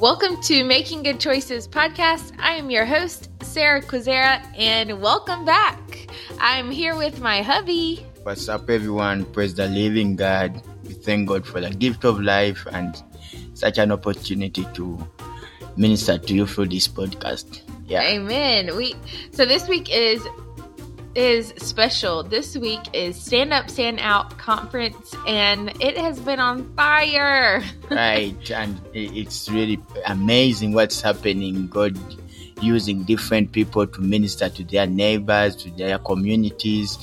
Welcome to Making Good Choices podcast. I am your host, Sarah Quizera, and welcome back. I'm here with my hubby. What's up, everyone? Praise the living God. We thank God for the gift of life and such an opportunity to minister to you through this podcast. Yeah. Amen. We so this week is is special. This week is Stand Up, Stand Out conference, and it has been on fire. right, and it's really amazing what's happening. God using different people to minister to their neighbors, to their communities,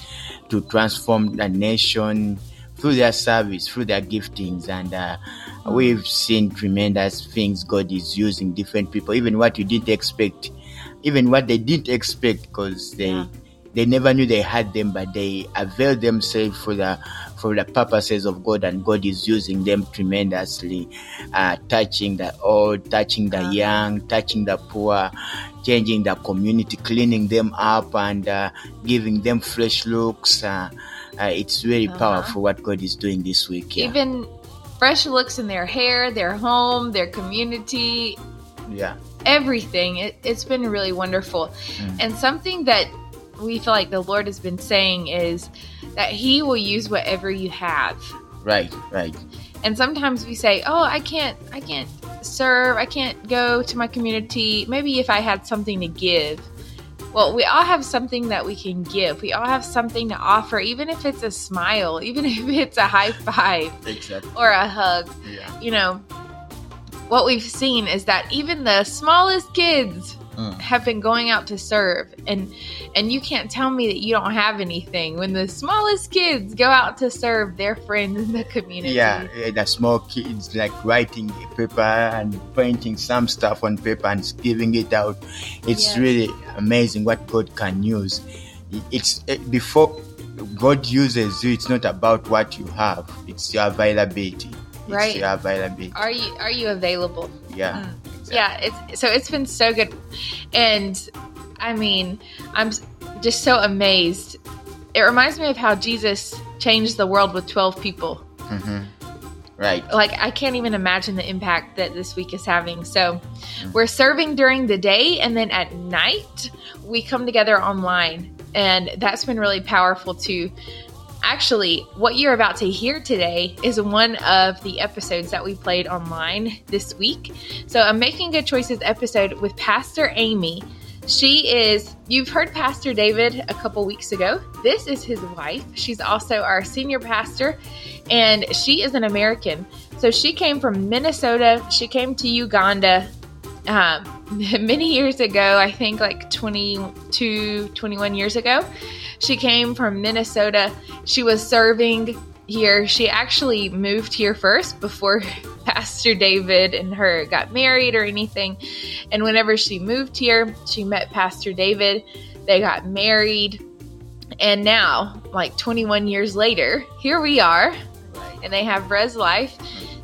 to transform the nation through their service, through their giftings, and uh, we've seen tremendous things God is using different people, even what you didn't expect, even what they didn't expect, because they. Yeah they never knew they had them, but they availed themselves for the for the purposes of God, and God is using them tremendously, uh, touching the old, touching the young, touching the poor, changing the community, cleaning them up, and uh, giving them fresh looks. Uh, uh it's very uh-huh. powerful what God is doing this week. Yeah. Even fresh looks in their hair, their home, their community. Yeah. Everything. It, has been really wonderful. Mm. And something that we feel like the Lord has been saying is that He will use whatever you have. Right, right. And sometimes we say, "Oh, I can't, I can't serve. I can't go to my community. Maybe if I had something to give." Well, we all have something that we can give. We all have something to offer, even if it's a smile, even if it's a high five exactly. or a hug. Yeah. You know, what we've seen is that even the smallest kids uh. have been going out to serve and and you can't tell me that you don't have anything. When the smallest kids go out to serve their friends in the community. Yeah eh, the small kids like writing paper and painting some stuff on paper and giving it out. It's yes. really amazing what god can use. It's it, before god uses you it's not about what you have it's your availability. It's right. your availability. Are you are you available? Yeah uh, mm yeah it's so it's been so good. And i mean i'm just so amazed. It reminds me of how jesus changed the world with 12 people. Mm-hmm. right. Like i can't even imagine the impact that this week is having. So mm-hmm. we're serving during the day and then at night we come together online. And that's been really powerful too Actually, what you're about to hear today is one of the episodes that we played online this week. So, I'm making good choices episode with Pastor Amy. She is, you've heard Pastor David a couple weeks ago. This is his wife. She's also our senior pastor, and she is an American. So she came from Minnesota. She came to Uganda um, many years ago, I think like 22, 21 years ago. She came from Minnesota. She was serving here. She actually moved here first before Pastor David and her got married or anything. And whenever she moved here, she met Pastor David. They got married. And now, like 21 years later, here we are. And they have Res Life.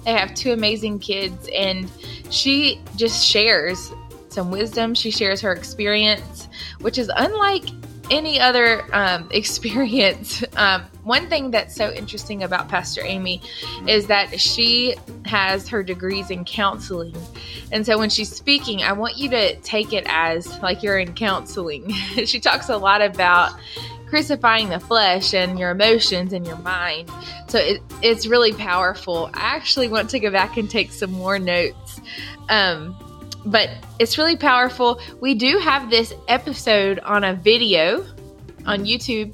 They have two amazing kids. And she just shares some wisdom. She shares her experience, which is unlike any other um, experience. Um, one thing that's so interesting about Pastor Amy is that she has her degrees in counseling. And so when she's speaking, I want you to take it as like you're in counseling. she talks a lot about crucifying the flesh and your emotions and your mind. So it, it's really powerful. I actually want to go back and take some more notes. Um, but it's really powerful. We do have this episode on a video on YouTube.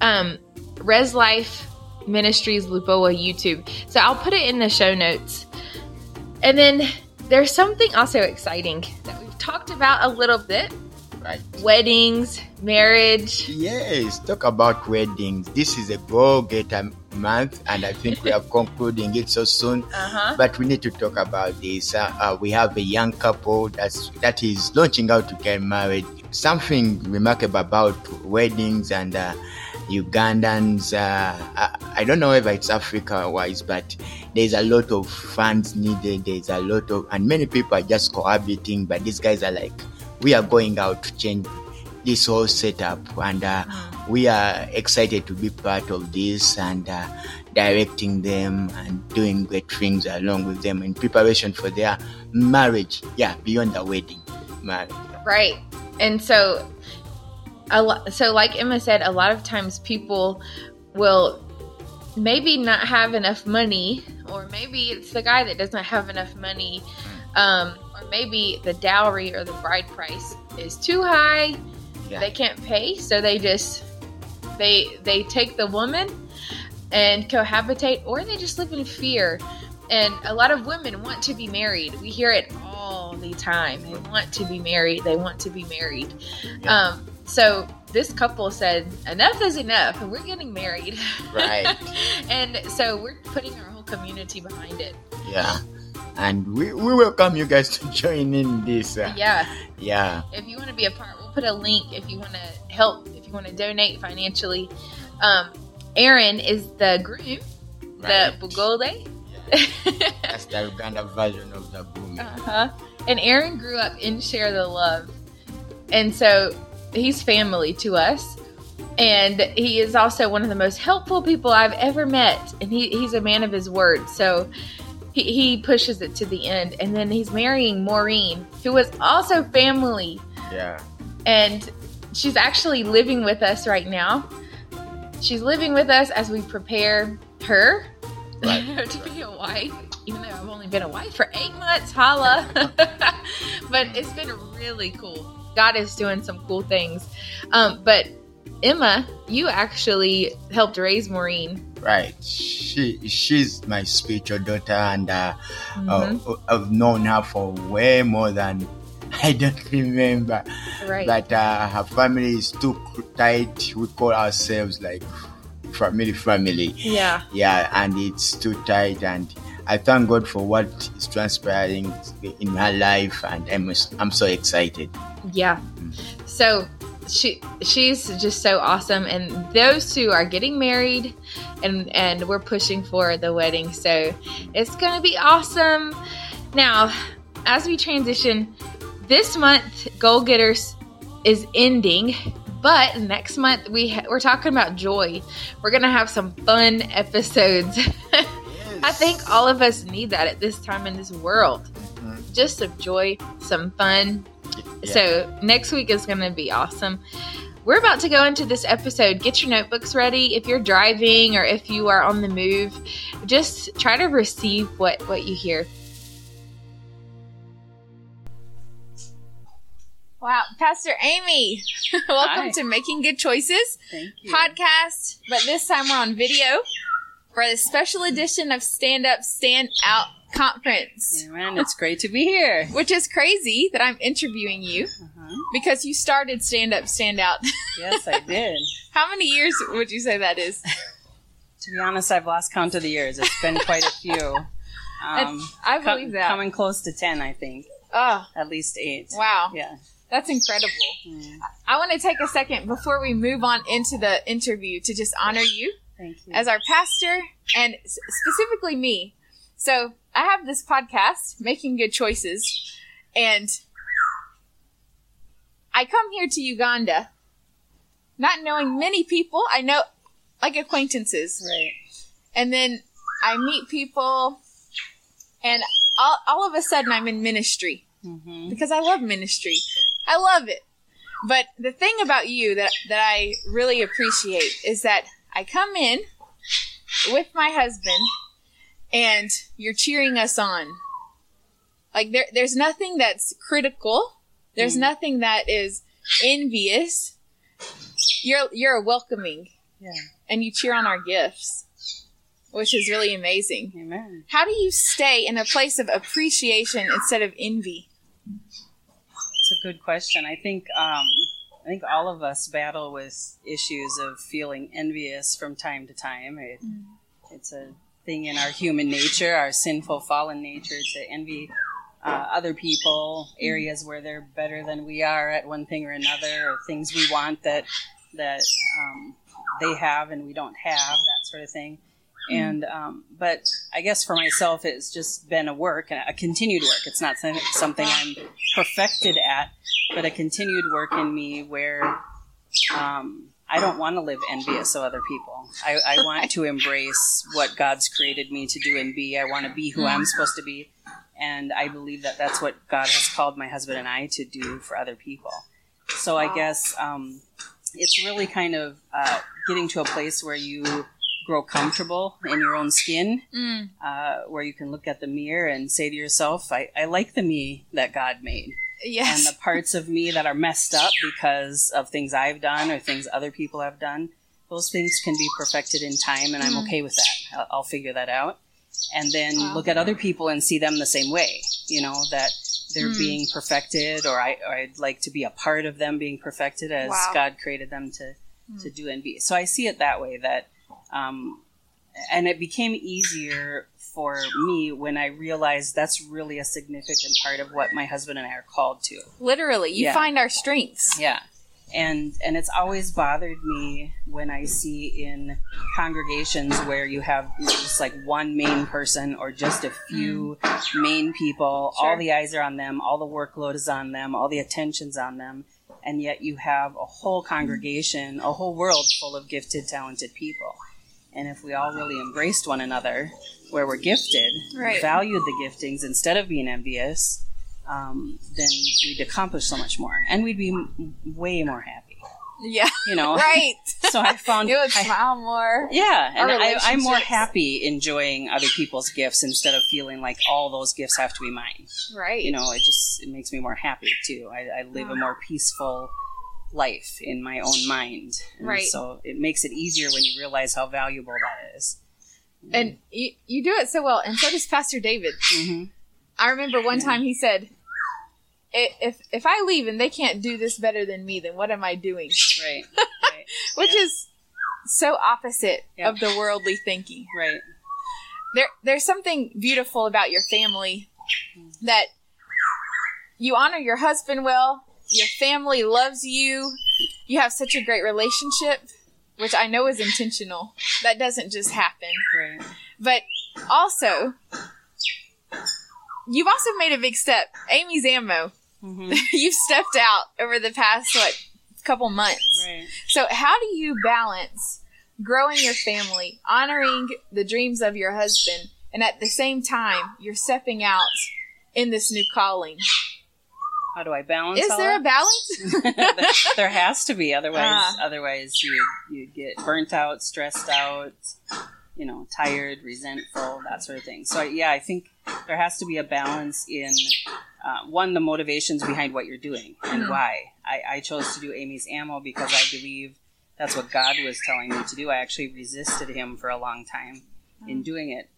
Um, Res Life Ministries Lubowa YouTube. So I'll put it in the show notes. And then there's something also exciting that we've talked about a little bit. Right. Weddings, marriage. Yes, talk about weddings. This is a go getter month, and I think we are concluding it so soon. Uh-huh. But we need to talk about this. Uh, uh, we have a young couple that's that is launching out to get married. Something remarkable about weddings and. Uh, Ugandans, uh, I, I, don't know if it's Africa wise, but there's a lot of funds needed. There's a lot of, and many people are just cohabiting, but these guys are like, we are going out to change this whole setup. And uh, mm we are excited to be part of this and uh, directing them and doing great things along with them in preparation for their marriage. Yeah, beyond the wedding, marriage. Right. And so, a lo- so like Emma said, a lot of times people will maybe not have enough money, or maybe it's the guy that doesn't have enough money, um, or maybe the dowry or the bride price is too high. Yeah. They can't pay, so they just they they take the woman and cohabitate, or they just live in fear. And a lot of women want to be married. We hear it all the time. They want to be married. They want to be married. Yeah. Um, so this couple said, "Enough is enough, and we're getting married." Right. and so we're putting our whole community behind it. Yeah. And we, we welcome you guys to join in this. Uh, Yeah. yeah. If you want to be a part, we'll put a link. If you want to help, if you want to donate financially, um, Aaron is the groom, Right. the Bugole. That's the Uganda version of the boom. Uh-huh. And Aaron grew up in Share the Love. And so he's family to us. And he is also one of the most helpful people I've ever met. And he, he's a man of his word. So he, he pushes it to the end. And then he's marrying Maureen, who was also family. Yeah. And she's actually living with us right now. She's living with us as we prepare her Right. to be a wife, even though I've only been a wife for eight months. Holla. but it's been really cool. God is doing some cool things. Um, but Emma, you actually helped raise Maureen. Right. She she's my spiritual daughter, and uh, Mhm. uh, I've known her for way more than I don't remember. right. But uh, her family is too tight. We call ourselves like family, family. yeah. Yeah, and it's too tight. And I thank God for what is transpiring in her life, and I'm I'm so excited. Yeah. So she she's just so awesome and those two are getting married and and we're pushing for the wedding. So it's going to be awesome. Now, as we transition this month Goal Getters is ending, but next month we ha- we're talking about joy. We're going to have some fun episodes. I think all of us need that at this time in this world. Mhm. Just some joy, some fun, Yeah. so next week is going to be awesome. We're about to go into this episode. Get your notebooks ready. If you're driving or if you are on the move, just try to receive what what you hear. Wow, Pastor Amy, welcome Hi. to Making Good Choices podcast. But this time we're on video for the special edition of Stand Up, Stand Out Conference, Amen. It's great to be here. which is crazy that I'm interviewing you. Uh-huh. Because you started Stand Up, Stand Out. Yes, I did. How many years would you say that is? To be honest, I've lost count of the years. It's been quite a few. Um, I believe that. Coming close to 10, I think. Oh, At least eight. wow. Yeah. That's incredible. Mm. I want to take a second before we move on into the interview to just honor you Thank you. as our pastor and specifically me. So I have this podcast, Making Good Choices, and I come here to Uganda not knowing many people. I know like acquaintances. right. and then I meet people, and all, all of a sudden I'm in ministry hmm because I love ministry. I love it. But the thing about you that that I really appreciate is that I come in with my husband, and you're cheering us on. Like there, there's nothing that's critical. There's Mm. nothing that is envious. You're you're welcoming, Yeah. and you cheer on our gifts, which is really amazing. Amen. How do you stay in a place of appreciation instead of envy? It's a good question. I think um, I think all of us battle with issues of feeling envious from time to time. It, It's a thing in our human nature, our sinful, fallen nature, to envy uh, other people, areas where they're better than we are at one thing or another, or things we want that that um, they have and we don't have, that sort of thing. And um, but I guess for myself, it's just been a work, a continued work. It's not something something I'm perfected at, but a continued work in me where um, I don't want to live envious of other people. I, I want to embrace what God's created me to do and be. I want to be who I'm supposed to be. And I believe that that's what God has called my husband and I to do for other people. So I guess um, it's really kind of uh, getting to a place where you grow comfortable in your own skin, Mm. uh, where you can look at the mirror and say to yourself, I, I like the me that God made. Yes. And the parts of me that are messed up because of things I've done or things other people have done, those things can be perfected in time, and I'm Mm. okay with that. I'll, I'll figure that out. And then Wow. look at other people and see them the same way, you know, that they're Mm. being perfected, or, I, or I'd like to be a part of them being perfected as Wow. God created them to, Mm. to do and be. So I see it that way that, um, and it became easier for me when I realized that's really a significant part of what my husband and I are called to. Literally, you Yeah. find our strengths. Yeah. And and it's always bothered me when I see in congregations where you have just like one main person or just a few mm. main people, Sure. all the eyes are on them, all the workload is on them, all the attention's on them, and yet you have a whole congregation, a whole world full of gifted, talented people. And if we all really embraced one another where we're gifted, Right. valued the giftings instead of being envious, um, then we'd accomplish so much more, and we'd be m- way more happy. Yeah. You know, Right. So I found, you would I- smile more. yeah, and I, I'm more happy enjoying other people's gifts instead of feeling like all those gifts have to be mine. Right. You know, it just it makes me more happy too. I, I live a more peaceful life in my own mind, and Right. So it makes it easier when you realize how valuable that is. And you, you do it so well, and so does Pastor David. hmm I remember one time he said, "If if I leave and they can't do this better than me, then what am I doing?" right, right, Which Yeah. is so opposite Yeah. of the worldly thinking. right. There there's something beautiful about your family that you honor your husband well, your family loves you, you have such a great relationship, which I know is intentional. That doesn't just happen. Right. But also, you've also made a big step. Amy's ammo. hmm you've stepped out over the past what couple months. Right. So how do you balance growing your family, honoring the dreams of your husband, and at the same time you're stepping out in this new calling? How do I balance? Is there a balance? there has to be otherwise Ah. otherwise you you get burnt out stressed out you know tired resentful that sort of thing so yeah i think there has to be a balance in uh, one the motivations behind what you're doing and Mhm. why I, I chose to do amy's ammo because i believe that's what god was telling me to do i actually resisted him for a long time in doing it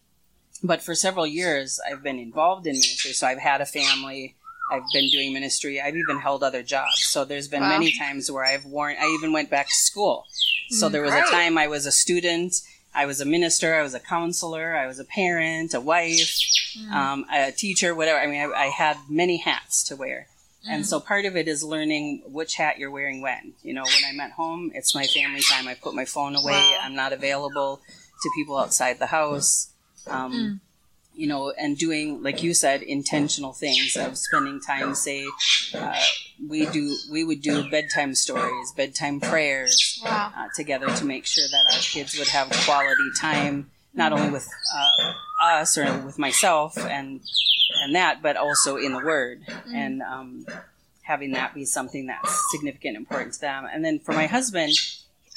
but for several years i've been involved in ministry so i've had a family I've been doing ministry. I've even held other jobs. So there's been Wow. many times where I've worn. I even went back to school. So Mm, there was great. a time I was a student. I was a minister. I was a counselor. I was a parent, a wife, Mm. um, a teacher, whatever. I mean, I, I had many hats to wear. And Mm. so part of it is learning which hat you're wearing when. You know, when I'm at home, it's my family time. I put my phone away. Wow. I'm not available to people outside the house. Um, Mm. You know, and doing, like you said, intentional things of spending time. Say, uh, we do, we would do bedtime stories, bedtime prayers Wow. uh, together to make sure that our kids would have quality time, not only with uh, us or with myself and and that, but also in the Word and um, having that be something that's significant, and important to them. And then for my husband,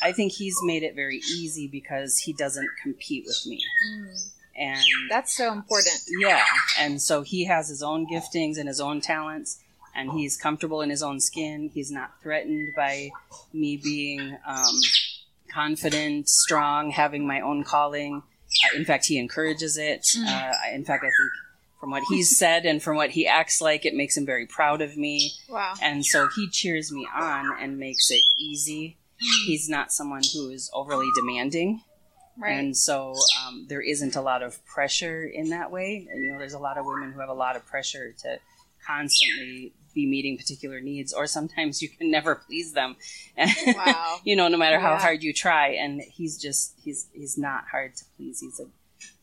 I think he's made it very easy because he doesn't compete with me, Mm. And That's so important. yeah, and so he has his own giftings and his own talents, and he's comfortable in his own skin. He's not threatened by me being um, confident, strong, having my own calling. Uh, in fact, he encourages it. Mm. Uh, in fact, I think from what he's said and from what he acts like, it makes him very proud of me. Wow. And so he cheers me on and makes it easy. He's not someone who is overly demanding. Right. And so um, there isn't a lot of pressure in that way. And, you know, there's a lot of women who have a lot of pressure to constantly be meeting particular needs, or sometimes you can never please them. Wow. you know, no matter how Yeah. hard you try. And he's just he's he's not hard to please. He's a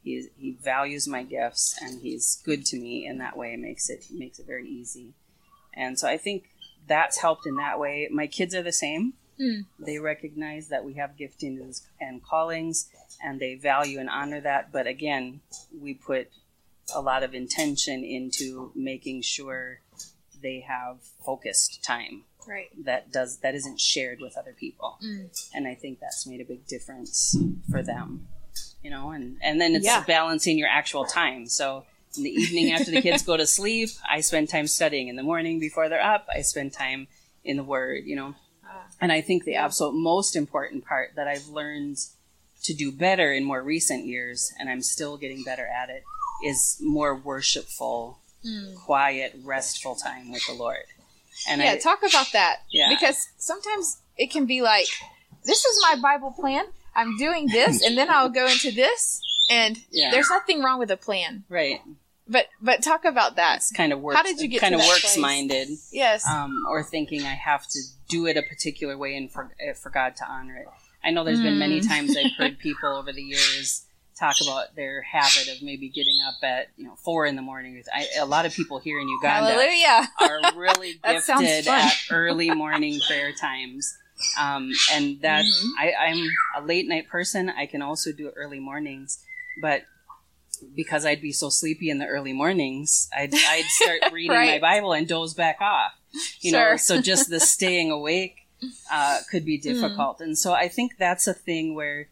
he he values my gifts and he's good to me in that way. It makes it makes it very easy. And so I think that's helped in that way. My kids are the same. Mm. They recognize that we have giftings and callings, and they value and honor that. But again, we put a lot of intention into making sure they have focused time Right. that does that isn't shared with other people Mm. and i think that's made a big difference for them you know and and then it's Yeah. balancing your actual time so in the evening after the kids go to sleep i spend time studying in the morning before they're up i spend time in the word you know Ah. and i think the absolute most important part that i've learned to do better in more recent years and i'm still getting better at it is more worshipful Mm. quiet restful time with the lord and yeah, I, talk about that. Yeah. Because sometimes it can be like, this is my Bible plan. I'm doing this, and then I'll go into this, and Yeah. there's nothing wrong with a plan. right But but talk about that. it's kind of works How did you get kind of works place? minded Yes. um, or thinking I have to do it a particular way and for, uh, for God to honor it. I know there's been many Mm. times I've heard people over the years talk about their habit of maybe getting up at you know four in the morning. I, a lot of people here in Uganda Hallelujah. are really gifted at early morning prayer times. Um, and that Mhm. I, I'm a late night person. I can also do early mornings, but because I'd be so sleepy in the early mornings, I'd, I'd start reading my Bible and doze back off. You know, so just the staying awake uh, could be Mm-hmm. difficult. And so I think that's a thing where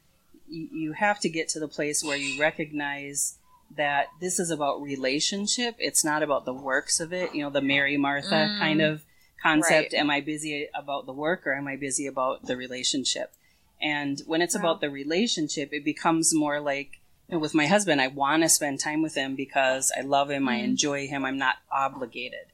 you, you have to get to the place where you recognize that this is about relationship. It's not about the works of it. You know, the Mary Martha Mm. kind of concept. Right. Am I busy about the work or am I busy about the relationship? And when it's Wow. about the relationship, it becomes more like you know, with my husband, I want to spend time with him because I love him, I Mm. enjoy him, I'm not obligated.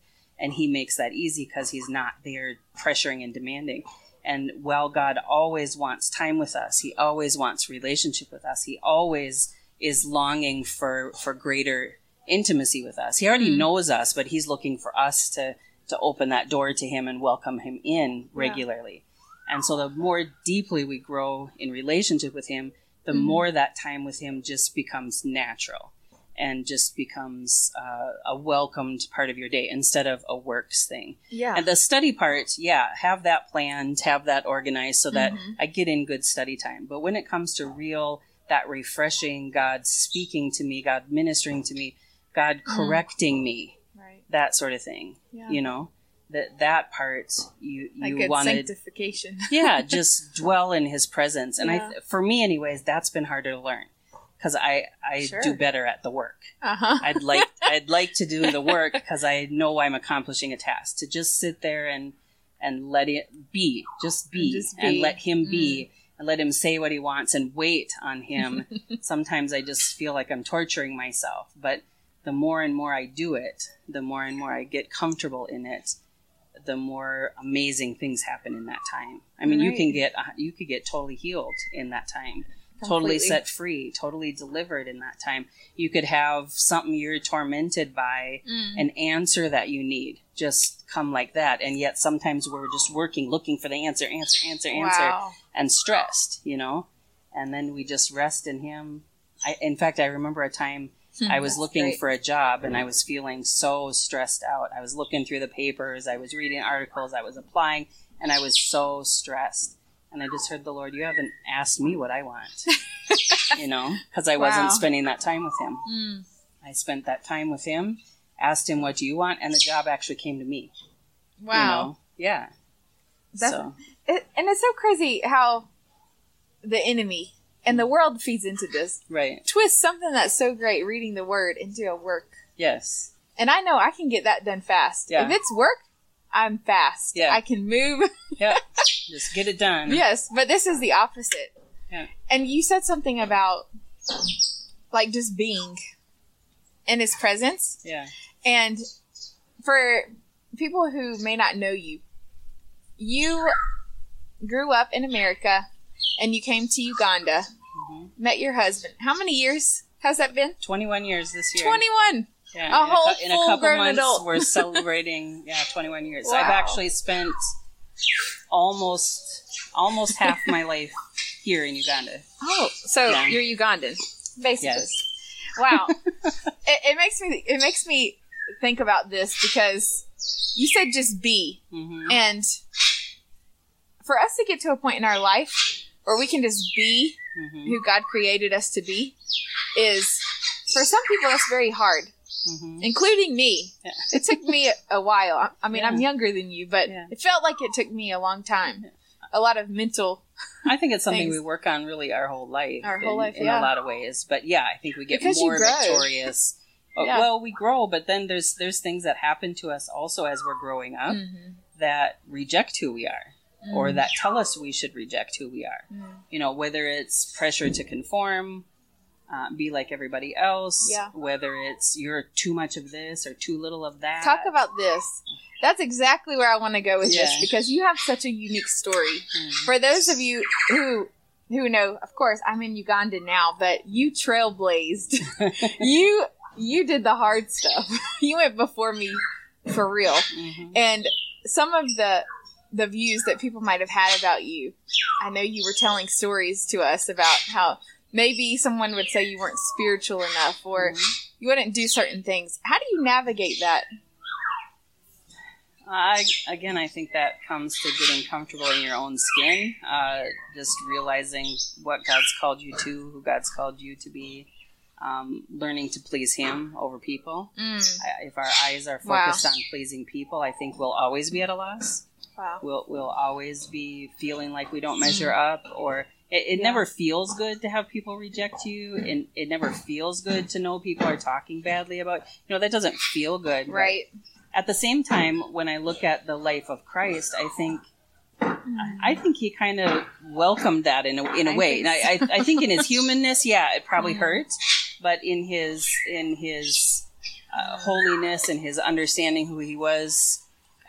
And he makes that easy because he's not there pressuring and demanding. And while God always wants time with us, he always wants relationship with us, he always is longing for for greater intimacy with us. He already Mm. knows us, but he's looking for us to to open that door to him and welcome him in regularly. And so the more deeply we grow in relationship with him, the Mhm. more that time with him just becomes natural and just becomes uh, a welcomed part of your day instead of a works thing. Yeah. And the study part, yeah, have that planned, have that organized so that Mhm. I get in good study time. But when it comes to real, that refreshing, God speaking to me, God ministering to me, God correcting me, right. that sort of thing, Yeah. you know, that that part you Like you good wanted sanctification. yeah, just dwell in his presence. And Yeah. I, for me, anyways, that's been harder to learn because I, I Sure. do better at the work. Uh huh. I'd like, I'd like to do the work because I know I'm accomplishing a task. To just sit there and and let it be, just be, Just and be. Mm. let him be, and let him say what he wants, and wait on him. Sometimes I just feel like I'm torturing myself, but the more and more I do it, the more and more I get comfortable in it, the more amazing things happen in that time. I mean, you can get uh, you could get totally healed in that time, totally set free, totally delivered in that time. You could have something you're tormented by, Mm. an answer that you need, just come like that. And yet sometimes we're just working, looking for the answer, answer, answer, answer, Wow. and stressed, you know. And then we just rest in Him. I, in fact, I remember a time I was That's looking great. for a job and I was feeling so stressed out. I was looking through the papers, I was reading articles, I was applying, and I was so stressed. And I just heard the Lord, You haven't asked me what I want, you know, because I wasn't spending that time with Him. Mm. I spent that time with Him, asked Him, What do you want? And the job actually came to me. you Wow. know? Yeah. That's- so, It, and it's so crazy how the enemy and the world feeds into this. right. Twist something that's so great, reading the word, into a work. Yes. And I know I can get that done fast. Yeah. If it's work, I'm fast. Yeah. I can move. Yeah. just get it done. yes, but this is the opposite. Yeah. And you said something about like just being in his presence. Yeah. And for people who may not know you, you grew up in America and you came to Uganda, hmm met your husband. How many years has that been? 21 years this year. 21. Yeah, A in whole cou- in a, couple months, adult. we're celebrating yeah 21 years. Wow. I've actually spent almost almost half my life here in Uganda. Oh, so Yeah. you're Ugandan, basically. Yes. Wow. it, it makes me it makes me think about this because you said just be hmm and for us to get to a point in our life where we can just be Mhm. who God created us to be is for some people that's very hard, Mhm. including me. Yeah. It took me a, while. I- mean, I'm younger than you, but Yeah. it felt like it took me a long time. A lot of mental I think it's something Things. we work on really our whole life. Our whole in, life, in yeah. a lot of ways. But yeah, I think we get Because more victorious. Yeah. Well, we grow, but then there's there's things that happen to us also as we're growing up Mhm. that reject who we are, or Mm. that tell us we should reject who we are. Mm. You know, whether it's pressure to conform, uh, be like everybody else, Yeah. whether it's you're too much of this or too little of that. Talk about this. That's exactly where I want to go with this because you have such a unique story. Mm. For those of you who who know, of course, I'm in Uganda now, but you trailblazed. you you did the hard stuff. you went before me for real. Mhm. And some of the the views that people might have had about you, I know you were telling stories to us about how maybe someone would say you weren't spiritual enough or Mhm. you wouldn't do certain things. How do you navigate that? I again, I think that comes to getting comfortable in your own skin, uh, just realizing what God's called you to, who God's called you to be, um, learning to please Him over people. Mm. I- If our eyes are Wow. focused on pleasing people, I think we'll always be at a loss. Wow. We'll we'll always be feeling like we don't measure up, or it, it Yeah. never feels good to have people reject you, and it never feels good to know people are talking badly about. You know that doesn't feel good, Right. at the same time, when I look at the life of Christ, I think I think he kind of welcomed that in a in a I way. think And I, I I think in his humanness, yeah, it probably Mhm. hurt, but in his in his uh, holiness and his understanding who he was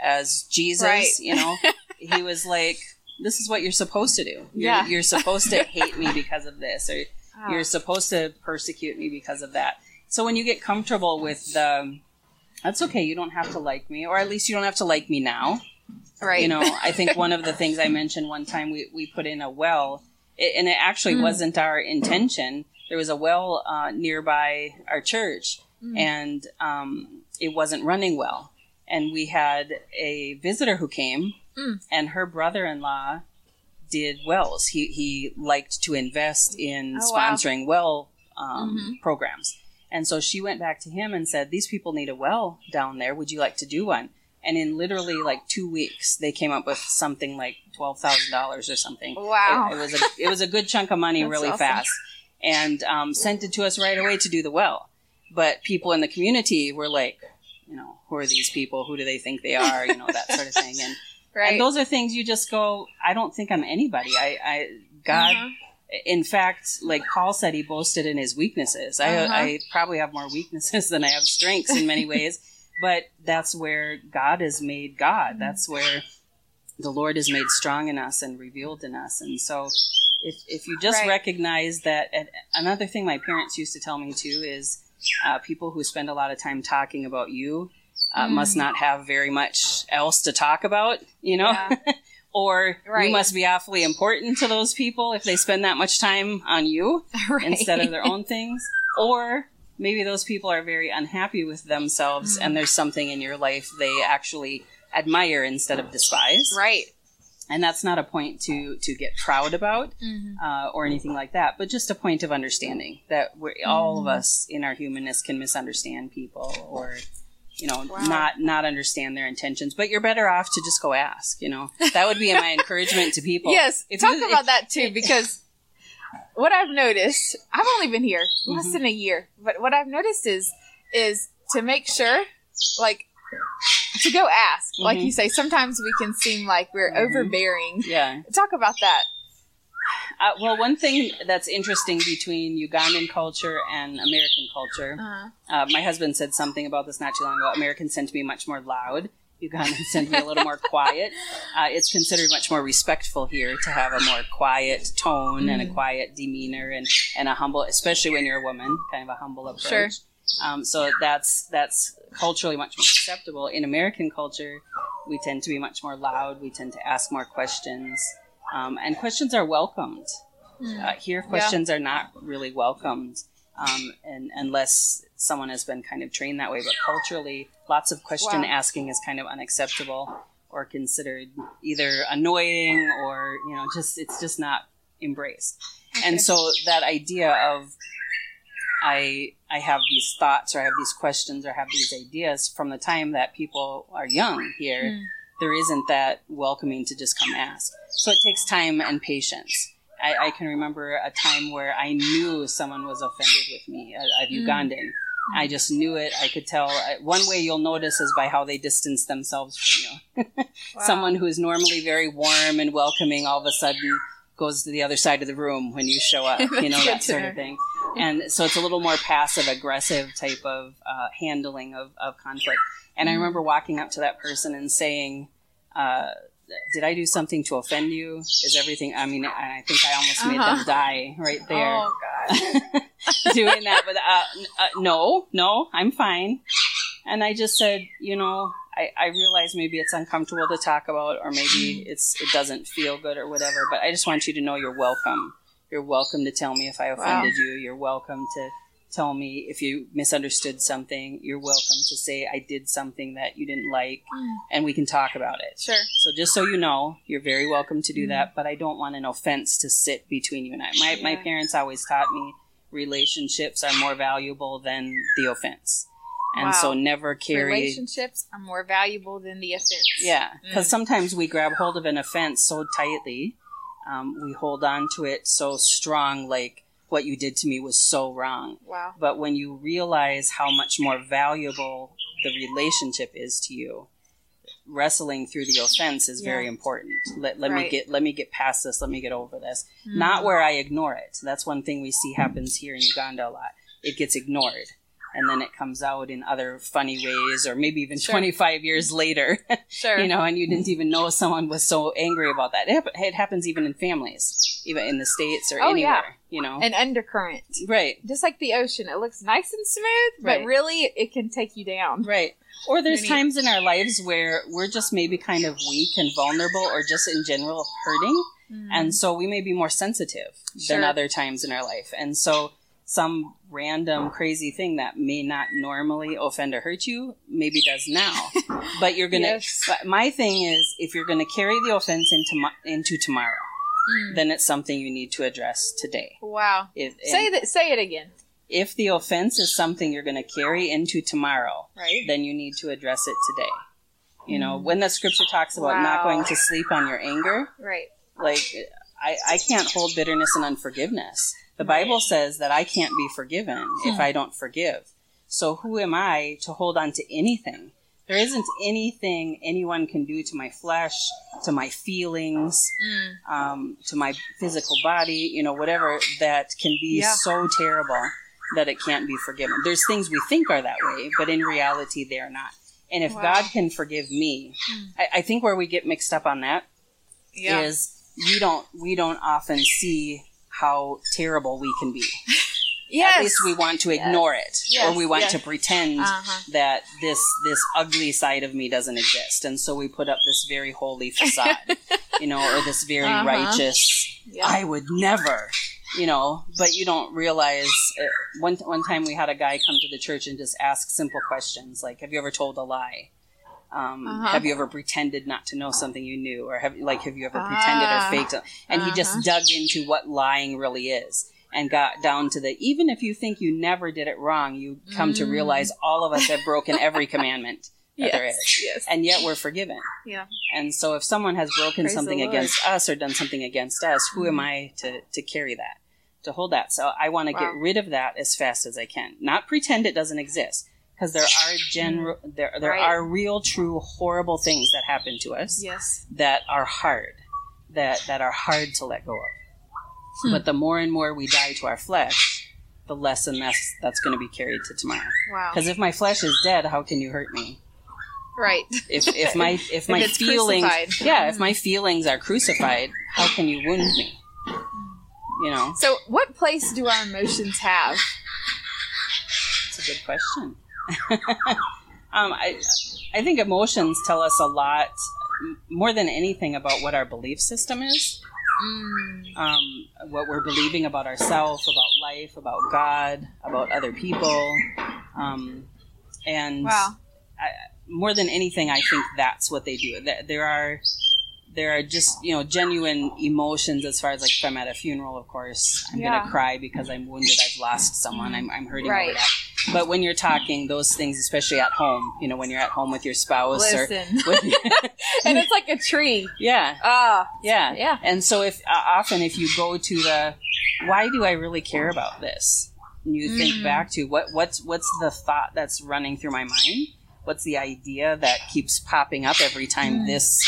as Jesus, Right. you know, he was like, "This is what you're supposed to do. You're, Yeah. you're supposed to hate me because of this, or Ah. you're supposed to persecute me because of that. So when you get comfortable with the, that's okay. You don't have to like me, or at least you don't have to like me now. right. You know, I think one of the things I mentioned one time we we put in a well, it, and it actually Mm. wasn't our intention. There was a well uh, nearby our church, Mm. and um, it wasn't running well. And we had a visitor who came, Mm. and her brother-in-law did wells. He he liked to invest in Oh, wow. sponsoring well um, Mhm. programs, and so she went back to him and said, "These people need a well down there. Would you like to do one?" And in literally like two weeks, they came up with something like twelve thousand dollars or something. Wow. It, it was a it was a good chunk of money really awesome. fast, and um, sent it to us right away to do the well. But people in the community were like, you know, who are these people? Who do they think they are? You know, that sort of thing. And, right. and those are things you just go, I don't think I'm anybody. I, I God, Uh-huh. in fact, like Paul said, he boasted in his weaknesses. I, Uh-huh. I probably have more weaknesses than I have strengths in many ways, but that's where God is made God. That's where the Lord is made strong in us and revealed in us. And so, if if you just Right. recognize that, another thing my parents used to tell me too is, uh, people who spend a lot of time talking about you. Uh, Mm. Must not have very much else to talk about, you know, Yeah. or Right. you must be awfully important to those people if they spend that much time on you right. instead of their own things. Or maybe those people are very unhappy with themselves Mm. and there's something in your life they actually admire instead of despise. right. And that's not a point to, to get proud about Mhm. uh, or anything like that, but just a point of understanding that we're, all of Mm. us in our humanness can misunderstand people or you know Wow. not not understand their intentions but you're better off to just go ask you know that would be my encouragement to people Yes, If talk you- about if- that too, because what I've noticed, I've only been here less Mhm. than a year, but what I've noticed is is to make sure, like, to go ask. Like Mhm. you say, sometimes we can seem like we're Mhm. overbearing. yeah Talk about that. Uh, well, one thing that's interesting between Ugandan culture and American culture, Uh-huh. uh, my husband said something about this not too long ago. Americans tend to be much more loud. Ugandans tend to be a little more quiet. Uh, it's considered much more respectful here to have a more quiet tone and a Mm. quiet demeanor and, and a humble, especially when you're a woman, kind of a humble approach. Sure. Um, so that's that's culturally much more acceptable. In American culture, we tend to be much more loud. We tend to ask more questions, um, and questions are welcomed. Uh, here, questions are not really welcomed, um, and unless someone has been kind of trained that way. But culturally, lots of question Wow. asking is kind of unacceptable. or considered either annoying or you know just it's just not embraced. Okay. And so that idea of I I have these thoughts or I have these questions or I have these ideas from the time that people are young here, Mm. there isn't that welcoming to just come ask. So it takes time and patience. I, I can remember a time where I knew someone was offended with me, a, a Mm. Ugandan. I just knew it. I could tell. One way you'll notice is by how they distance themselves from you. Wow. Someone who is normally very warm and welcoming all of a sudden goes to the other side of the room when you show up, you know, that sort of thing. And so it's a little more passive aggressive type of uh, handling of, of conflict. And I Mm. remember walking up to that person and saying, uh, did I do something to offend you? Is everything, I mean, I think I almost made Uh-huh. them die right there Oh god. doing that, but uh, uh, no, no, I'm fine. And I just said, you know, I, I realize maybe it's uncomfortable to talk about, or maybe it's it doesn't feel good or whatever. But I just want you to know you're welcome. You're welcome to tell me if I offended you. You're welcome to tell me if you misunderstood something. You're welcome to say I did something that you didn't like, Mm. and we can talk about it. Sure. So just so you know, you're very welcome to do Mhm. that, but I don't want an offense to sit between you and I. My my parents always taught me relationships are more valuable than the offense. And so never carry Relationships are more valuable than the offense. Yeah, because Mm. sometimes we grab hold of an offense so tightly, um, we hold on to it so strong, like what you did to me was so wrong. Wow. But when you realize how much more valuable the relationship is to you, wrestling through the offense is very important. Let, let me get let me get past this. Let me get over this. Mm. Not where I ignore it. That's one thing we see happens here in Uganda a lot. It gets ignored. And then it comes out in other funny ways, or maybe even Sure. 25 years later, Sure. you know, and you didn't even know someone was so angry about that. It, it happens even in families, even in the States or Oh, anywhere, yeah. you know. An undercurrent. right. Just like the ocean. It looks nice and smooth, but Right. really it can take you down. Right. Or there's Maybe- times in our lives where we're just maybe kind of weak and vulnerable or just in general hurting. Hmm. And so we may be more sensitive Sure. than other times in our life. And so some random crazy thing that may not normally offend or hurt you maybe does now. but you're going to Yes. but my thing is if you're going to carry the offense into into tomorrow, Mm. then it's something you need to address today. Wow. If Say that. Say it again. if the offense is something you're going to carry into tomorrow, Right. then you need to address it today. You know, Mm. when the scripture talks about not going to sleep on your anger, Right. like I, I can't hold bitterness and unforgiveness. The Bible says that I can't be forgiven if Hmm. I don't forgive. So who am I to hold on to anything? There isn't anything anyone can do to my flesh, to my feelings, Mm. um, to my physical body, you know, whatever that can be Yeah. so terrible that it can't be forgiven. There's things we think are that way, but in reality, they are not. And if Wow. God can forgive me, Hmm. I, I think where we get mixed up on that Yeah. is we don't we don't often see how terrible we can be. yes. At least we want to Yes. ignore it, Yes, or we want yes. to pretend Uh-huh. that this this ugly side of me doesn't exist, and so we put up this very holy facade, you know, or this very Uh-huh. righteous. Yeah. I would never, you know, but you don't realize. Uh, one one time we had a guy come to the church and just ask simple questions like, "Have you ever told a lie?" Um, Uh-huh. Have you ever pretended not to know something you knew, or have like have you ever pretended Ah. or faked? it? And he just Uh-huh. dug into what lying really is, and got down to the even if you think you never did it wrong, you come to Mm. realize all of us have broken every commandment that yes. there is, Yes. and yet we're forgiven. Yeah. And so if someone has broken Praise something against us or done something against us, who am I to, to carry that, to hold that? So I want to Wow. get rid of that as fast as I can. Not pretend it doesn't exist. Because there are general, there there Right. are real, true, horrible things that happen to us Yes. that are hard, that that are hard to let go of. Hmm. But the more and more we die to our flesh, the less and less that's going to be carried to tomorrow. Wow. Because if my flesh is dead, how can you hurt me? Right. if if my if my it's feelings crucified. yeah if my feelings are crucified how can you wound me you know So, what place do our emotions have? it's a good question um i i think emotions tell us a lot more than anything about what our belief system is Mm. um, what we're believing about ourselves, about life, about God, about other people. Um, and Wow. more than anything, I think that's what they do. There are there are just you know genuine emotions as far as like if I'm at a funeral, of course, I'm Yeah. gonna cry because I'm wounded, I've lost someone, I'm, I'm hurting Right. over that. But when you're talking those things, especially at home, you know, when you're at home with your spouse Listen. or when, and it's like a tree. yeah, Ah, yeah, Yeah. And so if uh, often if you go to the why do I really care about this? And you think Mm. back to what what's what's the thought that's running through my mind? What's the idea that keeps popping up every time Mm. this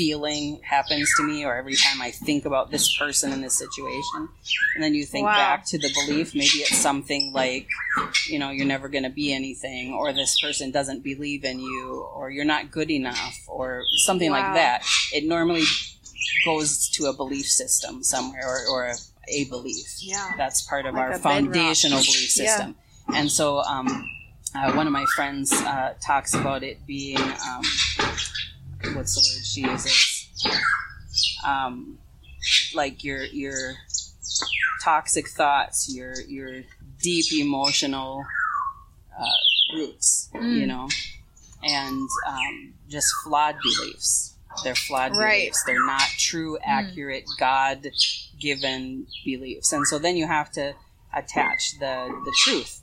feeling happens to me or every time I think about this person in this situation? And then you think Wow. back to the belief maybe it's something like you know you're never going to be anything or this person doesn't believe in you or you're not good enough or something Wow. like that it normally goes to a belief system somewhere or, or a, a belief Yeah. that's part of Like our a bedrock. foundational belief Yeah. system and so um, uh, one of my friends uh, talks about it being um, what's the word she uses? Um, like your your toxic thoughts your your deep emotional uh, roots you Mm. know? And um, just flawed beliefs. They're flawed Right. beliefs. They're not true accurate god given beliefs. And so then you have to attach the the truth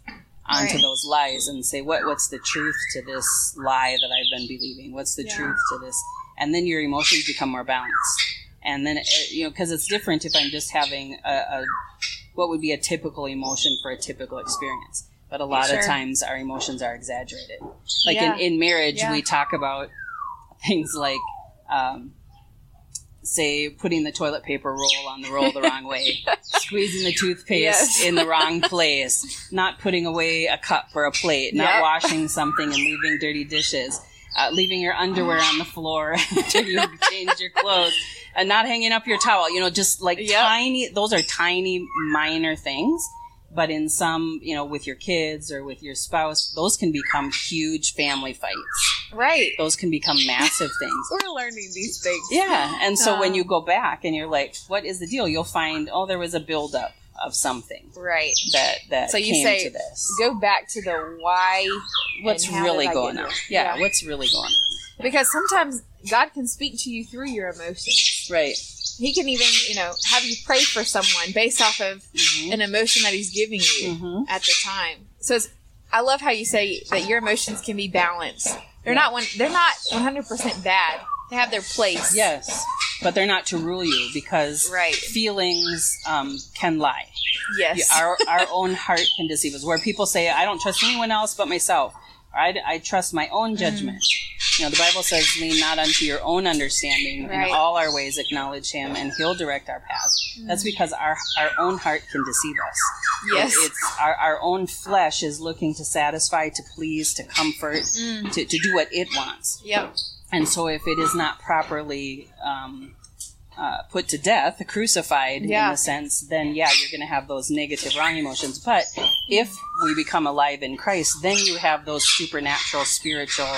onto Right. those lies and say what what's the truth to this lie that I've been believing what's the Yeah. truth to this and then your emotions become more balanced and then it, you know because it's different if I'm just having a, a what would be a typical emotion for a typical experience but a lot Sure. of times our emotions are exaggerated like Yeah. in, in marriage Yeah. we talk about things like um, say putting the toilet paper roll on the roll the wrong way squeezing the toothpaste Yes. in the wrong place not putting away a cup or a plate not Yep. washing something and leaving dirty dishes uh, leaving your underwear on the floor after you change your clothes and not hanging up your towel you know just like Yep. tiny those are tiny minor things but in some you know with your kids or with your spouse those can become huge family fights right. those can become massive things We're learning these things. yeah and so when Uh. you go back and you're like what is the deal you'll find oh there was a buildup of something Right. that that So you came say to this go back to the why. what's really going on yeah, Yeah. what's really going on Because sometimes God can speak to you through your emotions. right He can even, you know, have you pray for someone based off of Mhm. an emotion that He's giving you Mhm. at the time. So it's, I love how you say that your emotions can be balanced. They're not one. They're not 100 percent bad. They have their place. yes but they're not to rule you because Right. feelings um, can lie Yes. Our, our own heart can deceive us. Where people say, I don't trust anyone else but myself. I, I trust my own Mm. judgment. You know, the Bible says, lean not unto your own understanding. Right. In all our ways acknowledge him and he'll direct our paths. That's because our, our own heart can deceive us. Mm. yes. It- it's our, our own flesh is looking to satisfy, to please, to comfort, Mm. to, to do what it wants. yep. And so, if it is not properly um, uh, put to death, crucified in Yeah. a sense, then yeah, you're going to have those negative, wrong emotions. But if we become alive in Christ, then you have those supernatural, spiritual,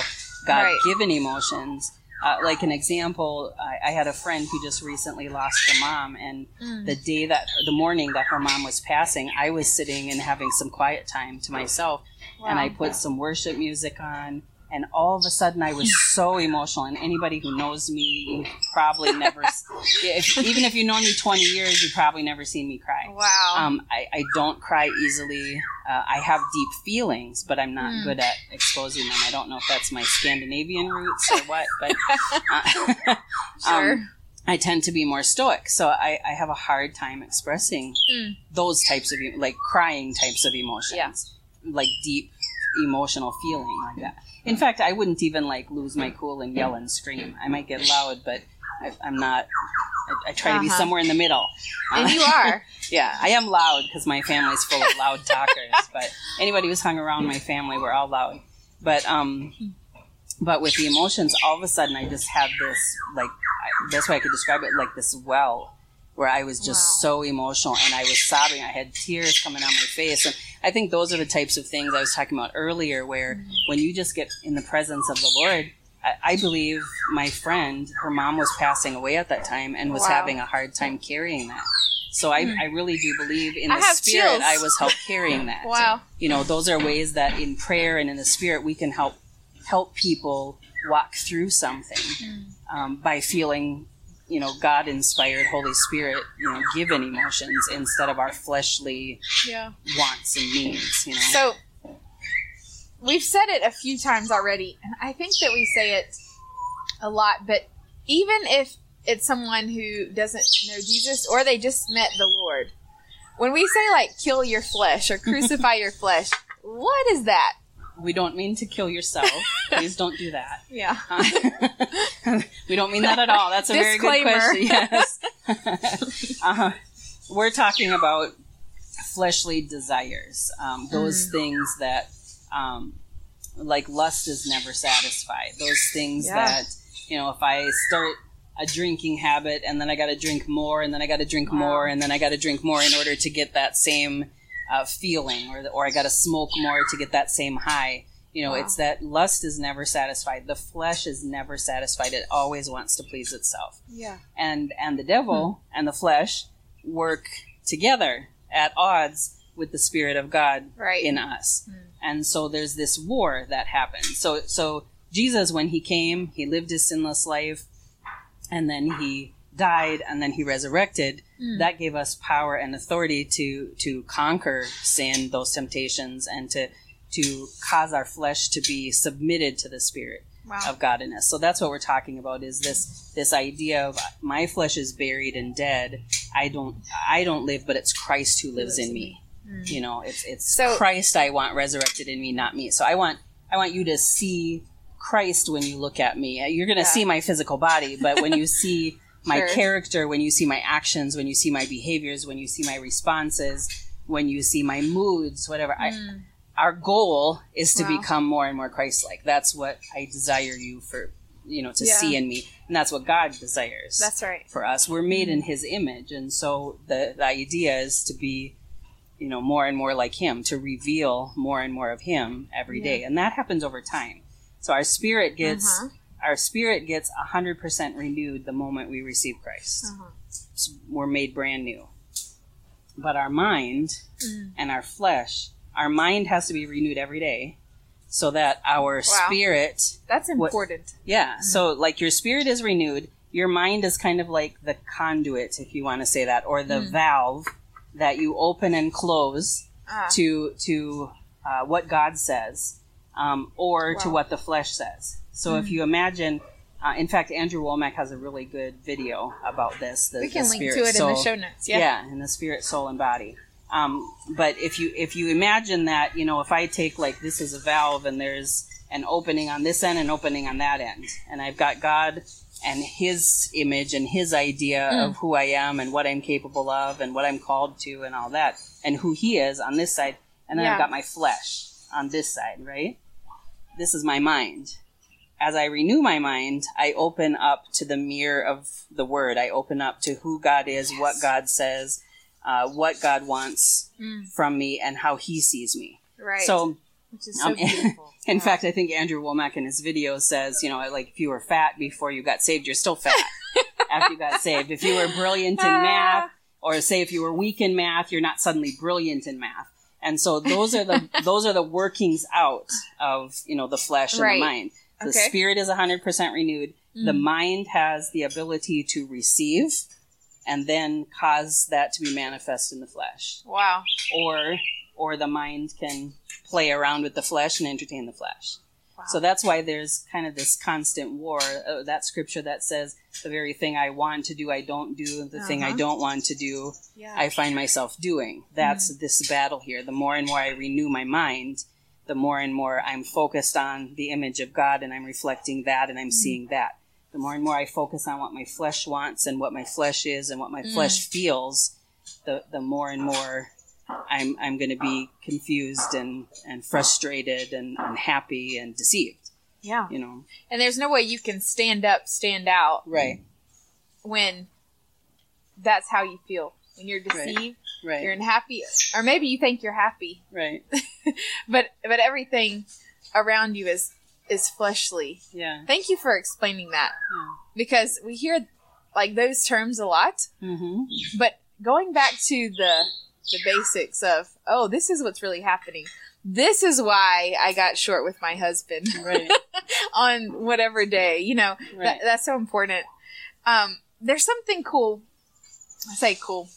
God given emotions. Uh, like an example, I, I had a friend who just recently lost her mom, and Mm. the day that, the morning that her mom was passing, I was sitting and having some quiet time to myself, and I put some worship music on, and all of a sudden I was so emotional. And anybody who knows me, probably never, if, even if you know me 20 years, you've probably never seen me cry. Wow. Um, I, I don't cry easily. Uh, I have deep feelings, but I'm not Hmm. good at exposing them. I don't know if that's my Scandinavian roots or what, but uh, sure. um, I tend to be more stoic, so I, I have a hard time expressing Mm. those types of like crying types of emotions, Yeah. like deep emotional feeling like that. In fact, I wouldn't even like lose my cool and yell and scream. I might get loud, but I, I'm not. I, I try to be Uh-huh. somewhere in the middle. and you are. Yeah, I am loud because my family's full of loud talkers. But anybody who's hung around my family, we're all loud. But um, but with the emotions, all of a sudden, I just had this like I, that's why I could describe it like this well, where I was just Wow. so emotional and I was sobbing. I had tears coming down my face, and I think those are the types of things I was talking about earlier, where when you just get in the presence of the Lord. I- I believe my friend, her mom was passing away at that time and was Wow. Hmm. having a hard time carrying that. So I, I really do believe in the spirit chills. I was help carrying that. Wow. You know, those are ways that in prayer and in the spirit we can help help people walk through something um, by feeling you know god inspired holy spirit you know given emotions instead of our fleshly Yeah. wants and needs you know So we've said it a few times already, and I think that we say it a lot, but even if it's someone who doesn't know Jesus or they just met the Lord, when we say like kill your flesh or crucify your flesh, what is that? We don't mean to kill yourself please don't do that Yeah. we don't mean that at all. That's a very good question. Yes. uh, we're talking about fleshly desires, um, those Mm. things that, um, like lust is never satisfied. Those things Yeah. that, you know, if I start a drinking habit and then I got to drink more and then I got to drink Wow. more and then I got to drink more in order to get that same uh, feeling or, the, or I got to smoke more to get that same high. You know, Wow. it's that lust is never satisfied. The flesh is never satisfied. It always wants to please itself. Yeah. And and the devil and the flesh work together at odds with the spirit of God Right. in us. Hmm. And so there's this war that happens. So so Jesus when he came, he lived his sinless life and then he died and then he resurrected. Mm. That gave us power and authority to to conquer sin, those temptations and to to cause our flesh to be submitted to the spirit Wow. of God in us. So that's what we're talking about is this this idea of my flesh is buried and dead. I don't I don't live, but it's Christ who lives in me. You know, it's it's So- Christ I want resurrected in me, not me. So I want I want you to see Christ when you look at me. You're going to Yeah. see my physical body, but when you see my Sure. character, when you see my actions, when you see my behaviors, when you see my responses, when you see my moods, whatever, I, Mm. our goal is to Wow. become more and more Christ-like. That's what I desire you for, you know, to Yeah. see in me, and that's what God desires That's right. for us. We're made in His image, and so the the idea is to be, you know, more and more like Him, to reveal more and more of Him every day, Yeah. and that happens over time. So our spirit gets Uh-huh. Our spirit gets hundred percent renewed the moment we receive Christ. Uh-huh. So we're made brand new. But our mind Mm. and our flesh, our mind has to be renewed every day, so that our spirit That's What- important. yeah. So like your spirit is renewed, your mind is kind of like the conduit, if you want to say that, or the Mm. valve that you open and close Ah. to to uh, what God says, um, or to what the flesh says. So if you imagine, uh, in fact, Andrew Wommack has a really good video about this. The, we can the link spirit to it in the show notes. yeah. Yeah. in the spirit soul and body um, but if you if you imagine that you know if i take like this is a valve and there's an opening on this end and opening on that end and i've got god and his image and his idea Mm. of who i am and what i'm capable of and what i'm called to and all that and who he is on this side and then Yeah. i've got my flesh on this side right this is my mind as I renew my mind, I open up to the mirror of the Word. I open up to who God is, what God says, uh, what God wants Mm. from me, and how He sees me. Right. So, which is so um, beautiful. in Yeah. fact, I think Andrew Wommack in his video says, you know, like if you were fat before you got saved, you're still fat after you got saved. If you were brilliant in Ah. math, or say if you were weak in math, you're not suddenly brilliant in math. And so those are the those are the workings out of you know the flesh and Right. the mind. The Okay. spirit is 100% renewed. The Mm. mind has the ability to receive and then cause that to be manifest in the flesh. wow. Or or the mind can play around with the flesh and entertain the flesh. Wow. So that's why there's kind of this constant war. Uh, that scripture that says, the very thing I want to do, I don't do. The thing I Uh-huh. don't want to do, yeah. I find myself doing. That's Mm. this battle here. The more and more I renew my mind, the more and more I'm focused on the image of God and I'm reflecting that and I'm Mm. seeing that. The more and more I focus on what my flesh wants and what my flesh is and what my Mm. flesh feels, the, the more and more I'm, I'm going to be confused and, and frustrated and unhappy and deceived, yeah. you know? And there's no way you can stand up, stand out Right, when that's how you feel. When you're Right. deceived, right, you're unhappy, or maybe you think you're happy, right. but but everything around you is is fleshly. Yeah. Thank you for explaining that yeah. because we hear like those terms a lot, Mm-hmm. but going back to the the basics of oh this is what's really happening this is why I got short with my husband Right. on whatever day. You know, that, Right. that's so important. Um, there's something cool. I say cool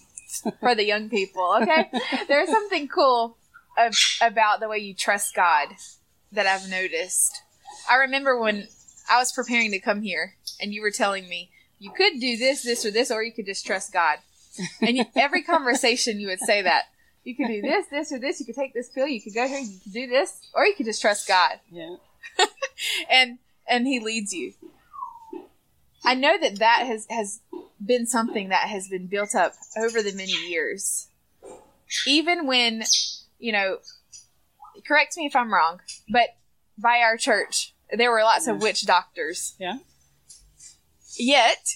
for the young people. Okay, there's something cool of, about the way you trust God that I've noticed. I remember when I was preparing to come here, and you were telling me you could do this, this, or this, or you could just trust God. And you, every conversation, you would say that you could do this, this, or this. You could take this pill. You could go here. You could do this, or you could just trust God Yeah. and and he leads you. I know that that has has been something that has been built up over the many years. Even when, you know, correct me if I'm wrong, but by our church there were lots of mm. witch doctors. Yeah. Yet,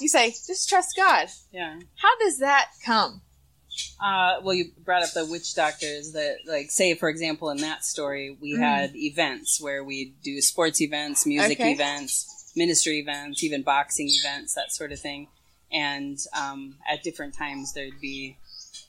you say just trust God. Yeah. How does that come? Uh, well, you brought up the witch doctors that, like, say, for example, in that story, we Mm. had events where we do sports events, music Okay. events, ministry events, even boxing events, that sort of thing. And um, at different times, there'd be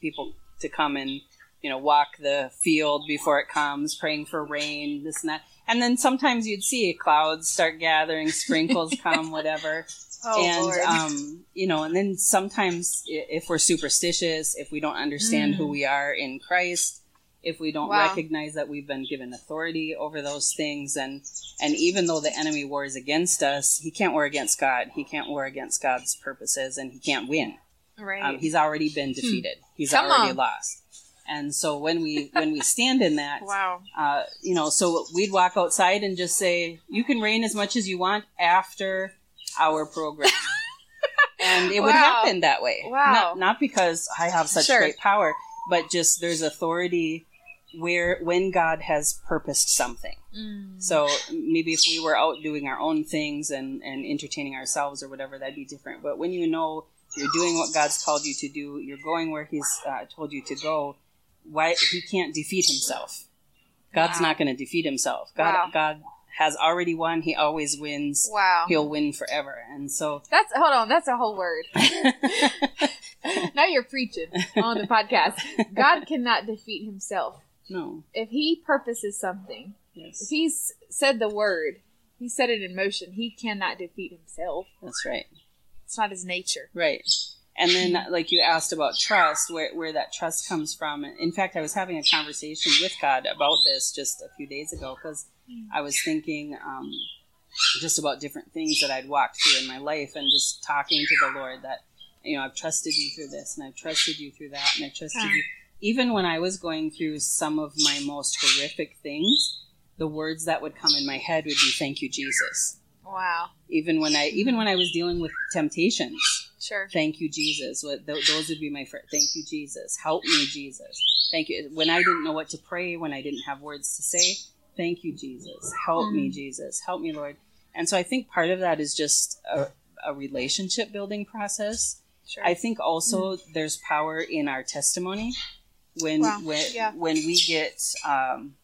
people to come and, you know, walk the field before it comes, praying for rain, this and that. And then sometimes you'd see clouds start gathering, sprinkles come, whatever Oh and um, you know, and then sometimes if we're superstitious, if we don't understand who Mm. we are in Christ, if we don't Wow. recognize that we've been given authority over those things, and and even though the enemy wars against us, he can't war against God. He can't war against God's purposes, and he can't win. right. Um, he's already been defeated. He's Come already on. lost. And so when we when we stand in that, wow. uh, you know, so we'd walk outside and just say, "You can rain as much as you want after our program," and it would happen that way. Wow. Not, not because I have such Sure. great power, but just there's authority where when God has purposed something. Mm. So maybe if we were out doing our own things and, and entertaining ourselves or whatever, that'd be different. But when you know you're doing what God's called you to do, you're going where He's uh, told you to go, why He can't defeat Himself. God's Wow. not going to defeat Himself. God, Wow. God has already won. He always wins. Wow. He'll win forever. And so, That's hold on. That's a whole word. now you're preaching on the podcast. God cannot defeat himself. no, If he purposes something, yes. if he's said the word, he set it in motion, he cannot defeat himself. that's right. It's not his nature. Right. And then, like you asked about trust, where, where that trust comes from. In fact, I was having a conversation with God about this just a few days ago because I was thinking um, just about different things that I'd walked through in my life and just talking to the Lord that, you know, I've trusted you through this and I've trusted you through that and I've trusted you. Even when I was going through some of my most horrific things, the words that would come in my head would be, Thank you, Jesus. Wow. Even when I, even when I was dealing with temptations, Sure. Thank you, Jesus. Those would be my first. Thank you, Jesus. Help me, Jesus. Thank you. When I didn't know what to pray, when I didn't have words to say, thank you, Jesus. Help me, Mm. Jesus. Help me, Lord. And so I think part of that is just a, a relationship building process. Sure. I think also there's power in our testimony when Wow. when Yeah. when we get um,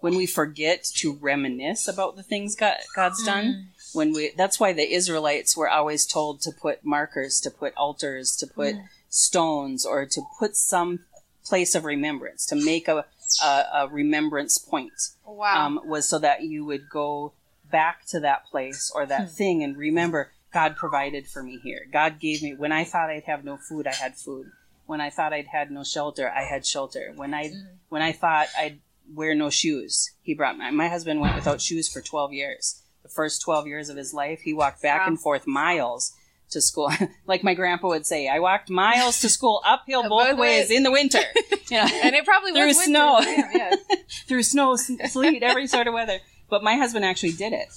when we forget to reminisce about the things God, God's done Mm. when we that's why the israelites were always told to put markers to put altars to put Mm. stones or to put some place of remembrance to make a, a, a remembrance point Wow. um, was so that you would go back to that place or that Hmm. thing and remember god provided for me here god gave me when i thought i'd have no food i had food when i thought i'd had no shelter i had shelter when i Mm. when i thought i'd wear no shoes he brought my my husband went without shoes for 12 years the first 12 years of his life he walked back Wow. and forth miles to school like my grandpa would say i walked miles to school uphill both Both ways ways. in the winter yeah and it probably through was winter. snow. Yeah, yeah. through snow, sleet, every sort of weather. But my husband actually did it,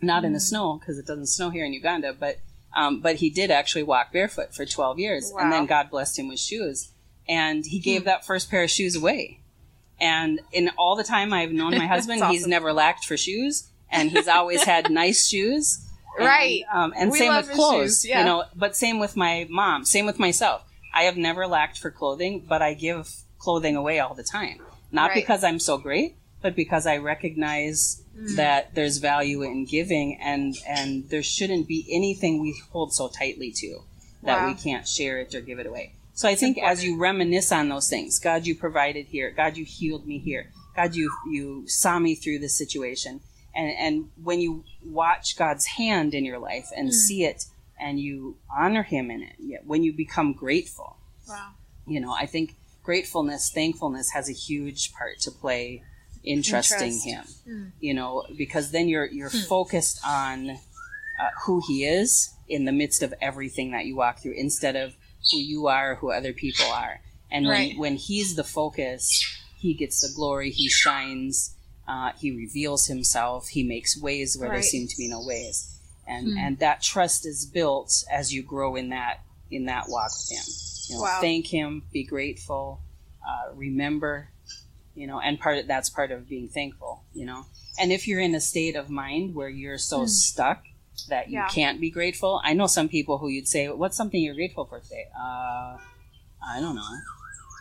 not in the Mm. snow because it doesn't snow here in Uganda. But um, but he did actually walk barefoot for twelve years, and then God blessed him with shoes, and he gave Hmm. that first pair of shoes away. And in all the time I've known my husband, That's he's never lacked for shoes, and he's always had nice shoes. And, Right. Um, and We same with clothes, shoes, yeah. you know. But same with my mom. Same with myself. I have never lacked for clothing, but I give clothing away all the time. Not Right. because I'm so great, but because I recognize Mm. that there's value in giving, and and there shouldn't be anything we hold so tightly to that Wow. we can't share it or give it away. So I think as you reminisce on those things, God, you provided here. God, you healed me here. God, you you saw me through this situation. And and when you watch God's hand in your life and Mm. see it and you honor him in it, yeah, when you become grateful, Wow. you know, I think gratefulness, thankfulness has a huge part to play in trusting trust. him. Mm. You know, because then you're you're Hmm. focused on uh, who he is in the midst of everything that you walk through instead of who you are, or who other people are. And Right. when when he's the focus, he gets the glory, he shines, uh, he reveals himself, he makes ways where there seem to be no ways. And Hmm. and that trust is built as you grow in that in that walk with him. You know, Wow. thank him, be grateful, uh, remember, you know, and part of, that's part of being thankful, you know. And if you're in a state of mind where you're so Hmm. stuck that you Yeah. can't be grateful, I know some people who you'd say, "What's something you're grateful for today?" Uh, I don't know.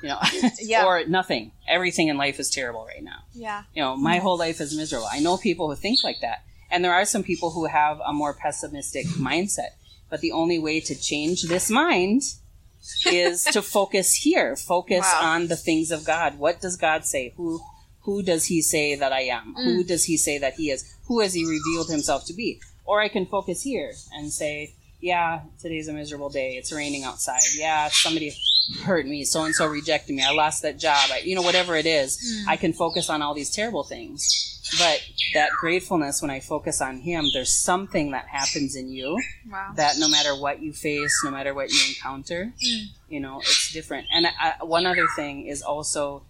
You know, Yeah. or nothing. Everything in life is terrible right now. Yeah. You know, my whole life is miserable. I know people who think like that. And there are some people who have a more pessimistic mindset. But the only way to change this mind is to focus here. Focus Wow. on the things of God. What does God say? Who who does he say that I am? Mm. Who does he say that he is? Who has he revealed himself to be? Or I can focus here and say, yeah, today's a miserable day. It's raining outside. Yeah, somebody hurt me. So and so rejected me. I lost that job. I, you know, whatever it is, Mm. I can focus on all these terrible things. But that gratefulness, when I focus on Him, there's something that happens in you Wow. that no matter what you face, no matter what you encounter, Mm. you know, it's different. And I, one other thing is also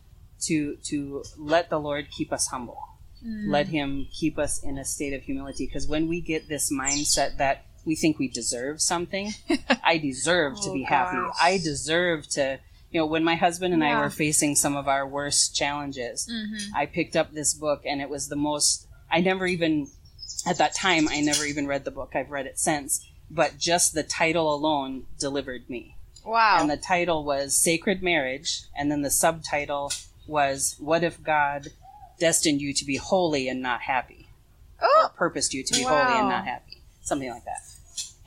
to to let the Lord keep us humble Mm. let him keep us in a state of humility because when we get this mindset that we think we deserve something i deserve to Oh, be happy gosh. i deserve to you know when my husband and i were facing some of our worst challenges Mhm. i picked up this book and it was the most i never even at that time i never even read the book i've read it since but just the title alone delivered me Wow. and the title was Sacred Marriage, and then the subtitle was What if God destined you to be holy and not happy? Or oh, purposed you to be holy and not happy? Something like that.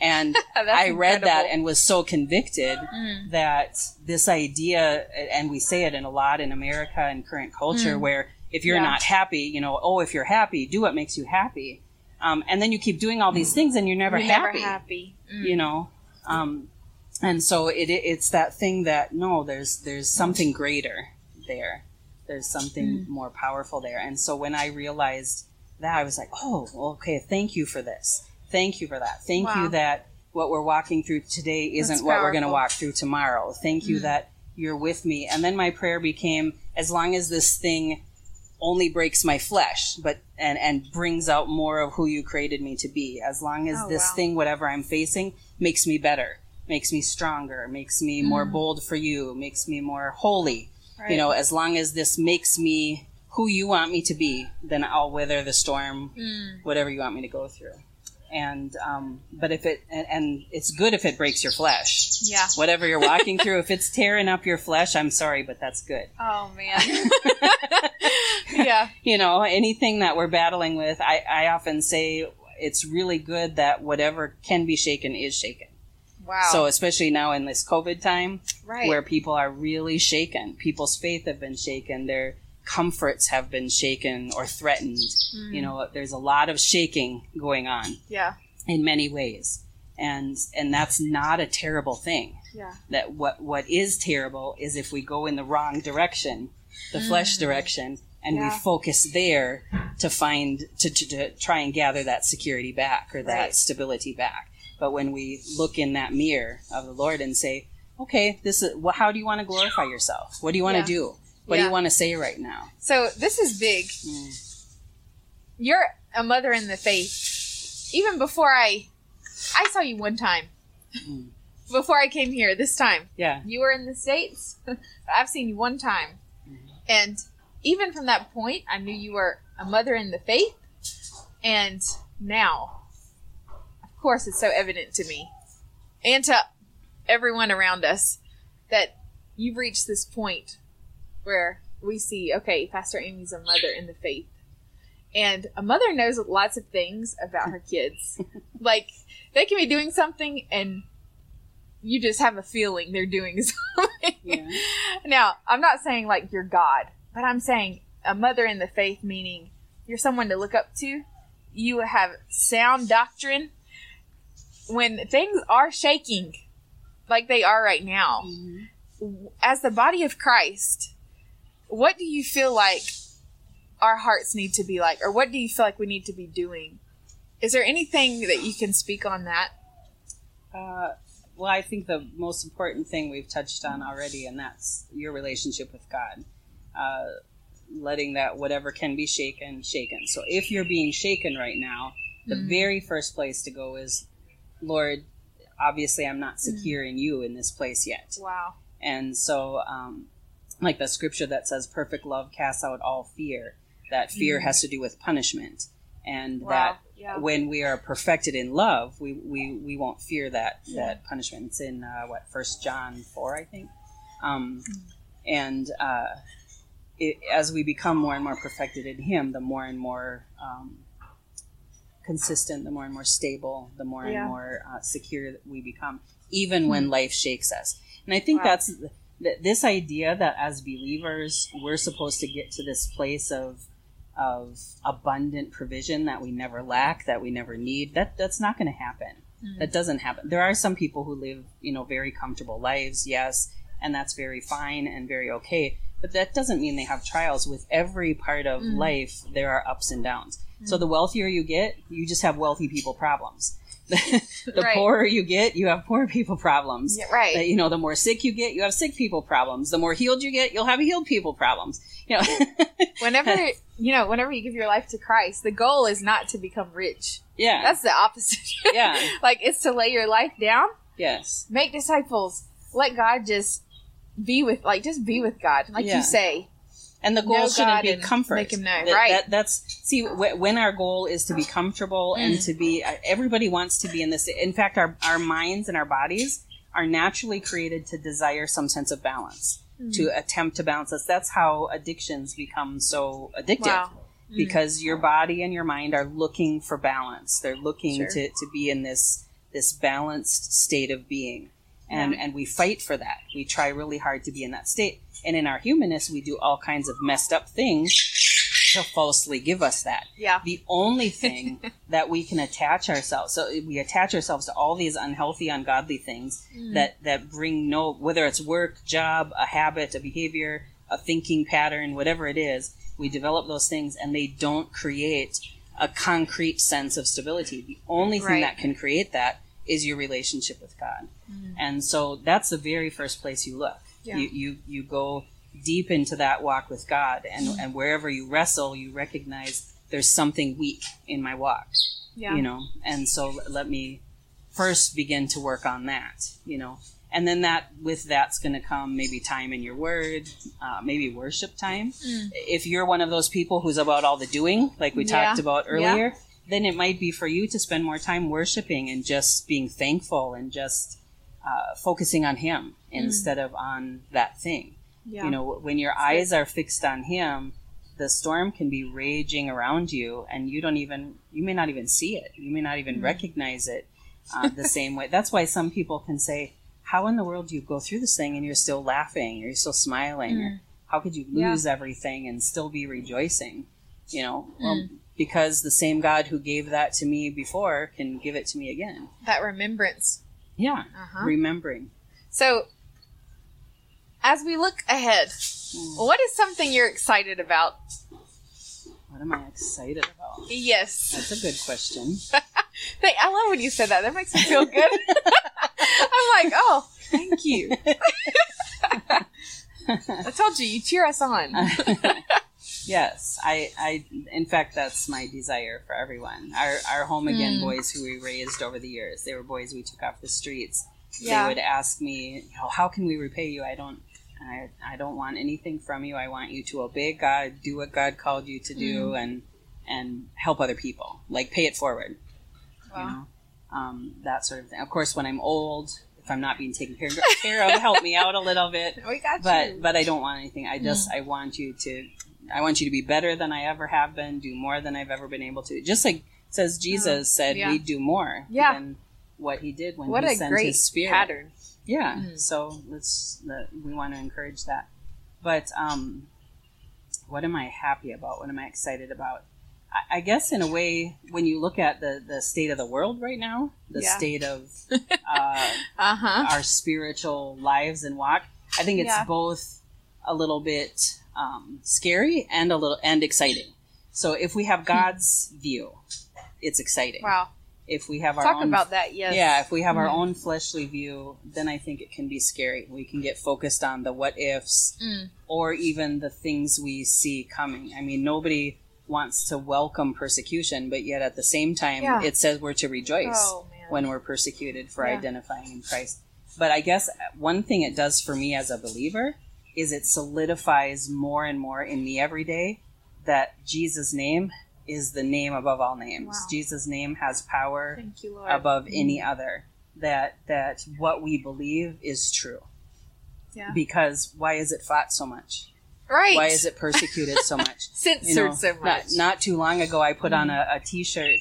And I read that and was so convicted Mm. that this idea, and we say it in a lot in America and current culture, Mm. where if you're Yeah. not happy, you know, oh, if you're happy, do what makes you happy. Um, and then you keep doing all these things and you're never You're happy Never happy. Mm. you know um and so it, it it's that thing that no there's there's something greater there there's something Mm. more powerful there and so when i realized that i was like oh okay thank you for this thank you for that thank Wow. you that what we're walking through today isn't what we're going to walk through tomorrow thank you Mm. that you're with me and then my prayer became as long as this thing only breaks my flesh but and and brings out more of who you created me to be as long as Oh, this wow. thing whatever i'm facing makes me better makes me stronger makes me more Mm. bold for you makes me more holy Right. you know as long as this makes me who you want me to be then i'll weather the storm Mm. whatever you want me to go through and um but if it and, and it's good if it breaks your flesh Yeah. whatever you're walking through if it's tearing up your flesh i'm sorry but that's good Oh man. yeah. you know anything that we're battling with I, I often say it's really good that whatever can be shaken is shaken Wow. so especially now in this covid time right. where people are really shaken people's faith have been shaken their comforts have been shaken or threatened Mm. you know there's a lot of shaking going on Yeah. in many ways and and that's not a terrible thing Yeah. that what what is terrible is if we go in the wrong direction the flesh Mm. direction and Yeah. we focus there to find to, to, to try and gather that security back or that Right. stability back but when we look in that mirror of the lord and say okay this is well, how do you want to glorify yourself what do you want to do what do you want to say right now So this is big. Mm. You're a mother in the faith. Even before I, I saw you one time. Mm. Before I came here, this time yeah you were in the states. I've seen you one time, Mhm. and even from that point, I knew you were a mother in the faith. And now, of course, it's so evident to me and to everyone around us that you've reached this point where we see, okay, Pastor Amy's a mother in the faith. And a mother knows lots of things about her kids. like, they can be doing something and you just have a feeling they're doing something. Yeah. Now, I'm not saying like you're God, but I'm saying a mother in the faith, meaning you're someone to look up to. You have sound doctrine. When things are shaking, like they are right now, Mm-hmm. as the body of Christ, what do you feel like our hearts need to be like, or what do you feel like we need to be doing? Is there anything that you can speak on that? Uh, well, I think the most important thing we've touched on already, and that's your relationship with God. Uh, letting that whatever can be shaken, shaken. So if you're being shaken right now, the Mm. very first place to go is, Lord, obviously I'm not secure in you in this place yet. Wow. And so, um, like the scripture that says, perfect love casts out all fear, that fear Mm. has to do with punishment. And Wow. that Yeah. when we are perfected in love, we, we, we won't fear that, that punishment. It's in, uh, what, First John 4, I think. Um, and uh, it, as we become more and more perfected in Him, the more and more um, consistent, the more and more stable, the more Yeah. and more uh, secure that we become, even when life shakes us. And I think Wow. that's th- this idea that as believers, we're supposed to get to this place of of abundant provision that we never lack, that we never need. That that's not going to happen. That doesn't happen. There are some people who live, you know, very comfortable lives, yes, and that's very fine and very okay. But that doesn't mean they have trials. With every part of Mm. life, there are ups and downs. So the mm. wealthier you get, you just have wealthy people problems. the Right. poorer you get, you have poor people problems. Yeah, right. You know, the more sick you get, you have sick people problems. The more healed you get, you'll have healed people problems. You know, whenever you know, whenever you give your life to Christ, the goal is not to become rich. yeah, That's the opposite. Yeah. like it's to lay your life down, yes, make disciples, let God just be with, like, just be with God, like Yeah. you say. And the goal Know shouldn't God be and comfort. make him know, That- right. that- that's see wh- when our goal is to be comfortable and Mm. to be. uh, Everybody wants to be in this. In fact, our our minds and our bodies are naturally created to desire some sense of balance, Mm. to attempt to balance us. That's how addictions become so addictive. Wow. Mm. because your body and your mind are looking for balance. They're looking Sure. to, to be in this this balanced state of being. And Yeah. and we fight for that. We try really hard to be in that state. And in our humanness we do all kinds of messed up things to falsely give us that. Yeah. The only thing that we can attach ourselves so we attach ourselves to all these unhealthy, ungodly things Mm. that that bring no whether it's work, job, a habit, a behavior, a thinking pattern, whatever it is, we develop those things and they don't create a concrete sense of stability. The only thing Right. that can create that is your relationship with God. And so that's the very first place you look. Yeah. You, you you go deep into that walk with God and, and wherever you wrestle, you recognize there's something weak in my walk Yeah. you know and so l- let me first begin to work on that you know and then that with that's going to come maybe time in your word uh, maybe worship time Mm. if you're one of those people who's about all the doing like we Yeah. talked about earlier then it might be for you to spend more time worshiping and just being thankful and just uh, focusing on him instead of on that thing Mm. Yeah. you know when your eyes are fixed on him the storm can be raging around you and you don't even you may not even see it you may not even Mm. recognize it uh, the same way that's why some people can say how in the world do you go through this thing and you're still laughing or you're still smiling or how could you Mm. Yeah. lose everything and still be rejoicing you know well Mm. Because the same god who gave that to me before can give it to me again that remembrance. yeah Uh-huh. remembering So, as we look ahead, Mm. what is something you're excited about? what am i excited about Yes. that's a good question Hey, I love when you said that. That makes me feel good. I'm like, oh, thank you. I told you, you cheer us on. Yes, I, I, in fact, that's my desire for everyone. Our, our home again Mm. boys who we raised over the years, they were boys we took off the streets. Yeah. They would ask me, you know, how can we repay you? I don't, I, I don't want anything from you. I want you to obey God, do what God called you to do, Mm. and, and help other people. Like pay it forward, Wow. you know, um, that sort of thing. Of course, when I'm old, if I'm not being taken care, care of, help me out a little bit We got but you. but I don't want anything. I just Mm. I want you to I want you to be better than I ever have been, do more than I've ever been able to. Just like says Jesus said yeah. we'd do more Yeah. than what he did when what he a sent great his spirit. pattern. Yeah. Mm. So let's the, we want to encourage that. But um, what am I happy about? What am I excited about? I, I guess in a way, when you look at the the state of the world right now, the Yeah. state of uh, Uh huh. our spiritual lives and walk, I think it's Yeah. both a little bit um, scary and a little and exciting. So if we have God's view, it's exciting. Wow. If we have our Talk own about that. Yes. yeah, if we have our Mhm. own fleshly view, then I think it can be scary. We can get focused on the what ifs Mm. or even the things we see coming. I mean, nobody wants to welcome persecution, but yet at the same time, Yeah. it says we're to rejoice Oh when we're persecuted for Yeah. identifying in Christ. But I guess one thing it does for me as a believer is it solidifies more and more in me every day that Jesus' name is the name above all names. Wow. Jesus' name has power Thank you, Lord. above any other that that what we believe is true Yeah. because why is it fought so much Right. why is it persecuted so much censored you know, so not, much? Mm-hmm. not too long ago i put on a, a t-shirt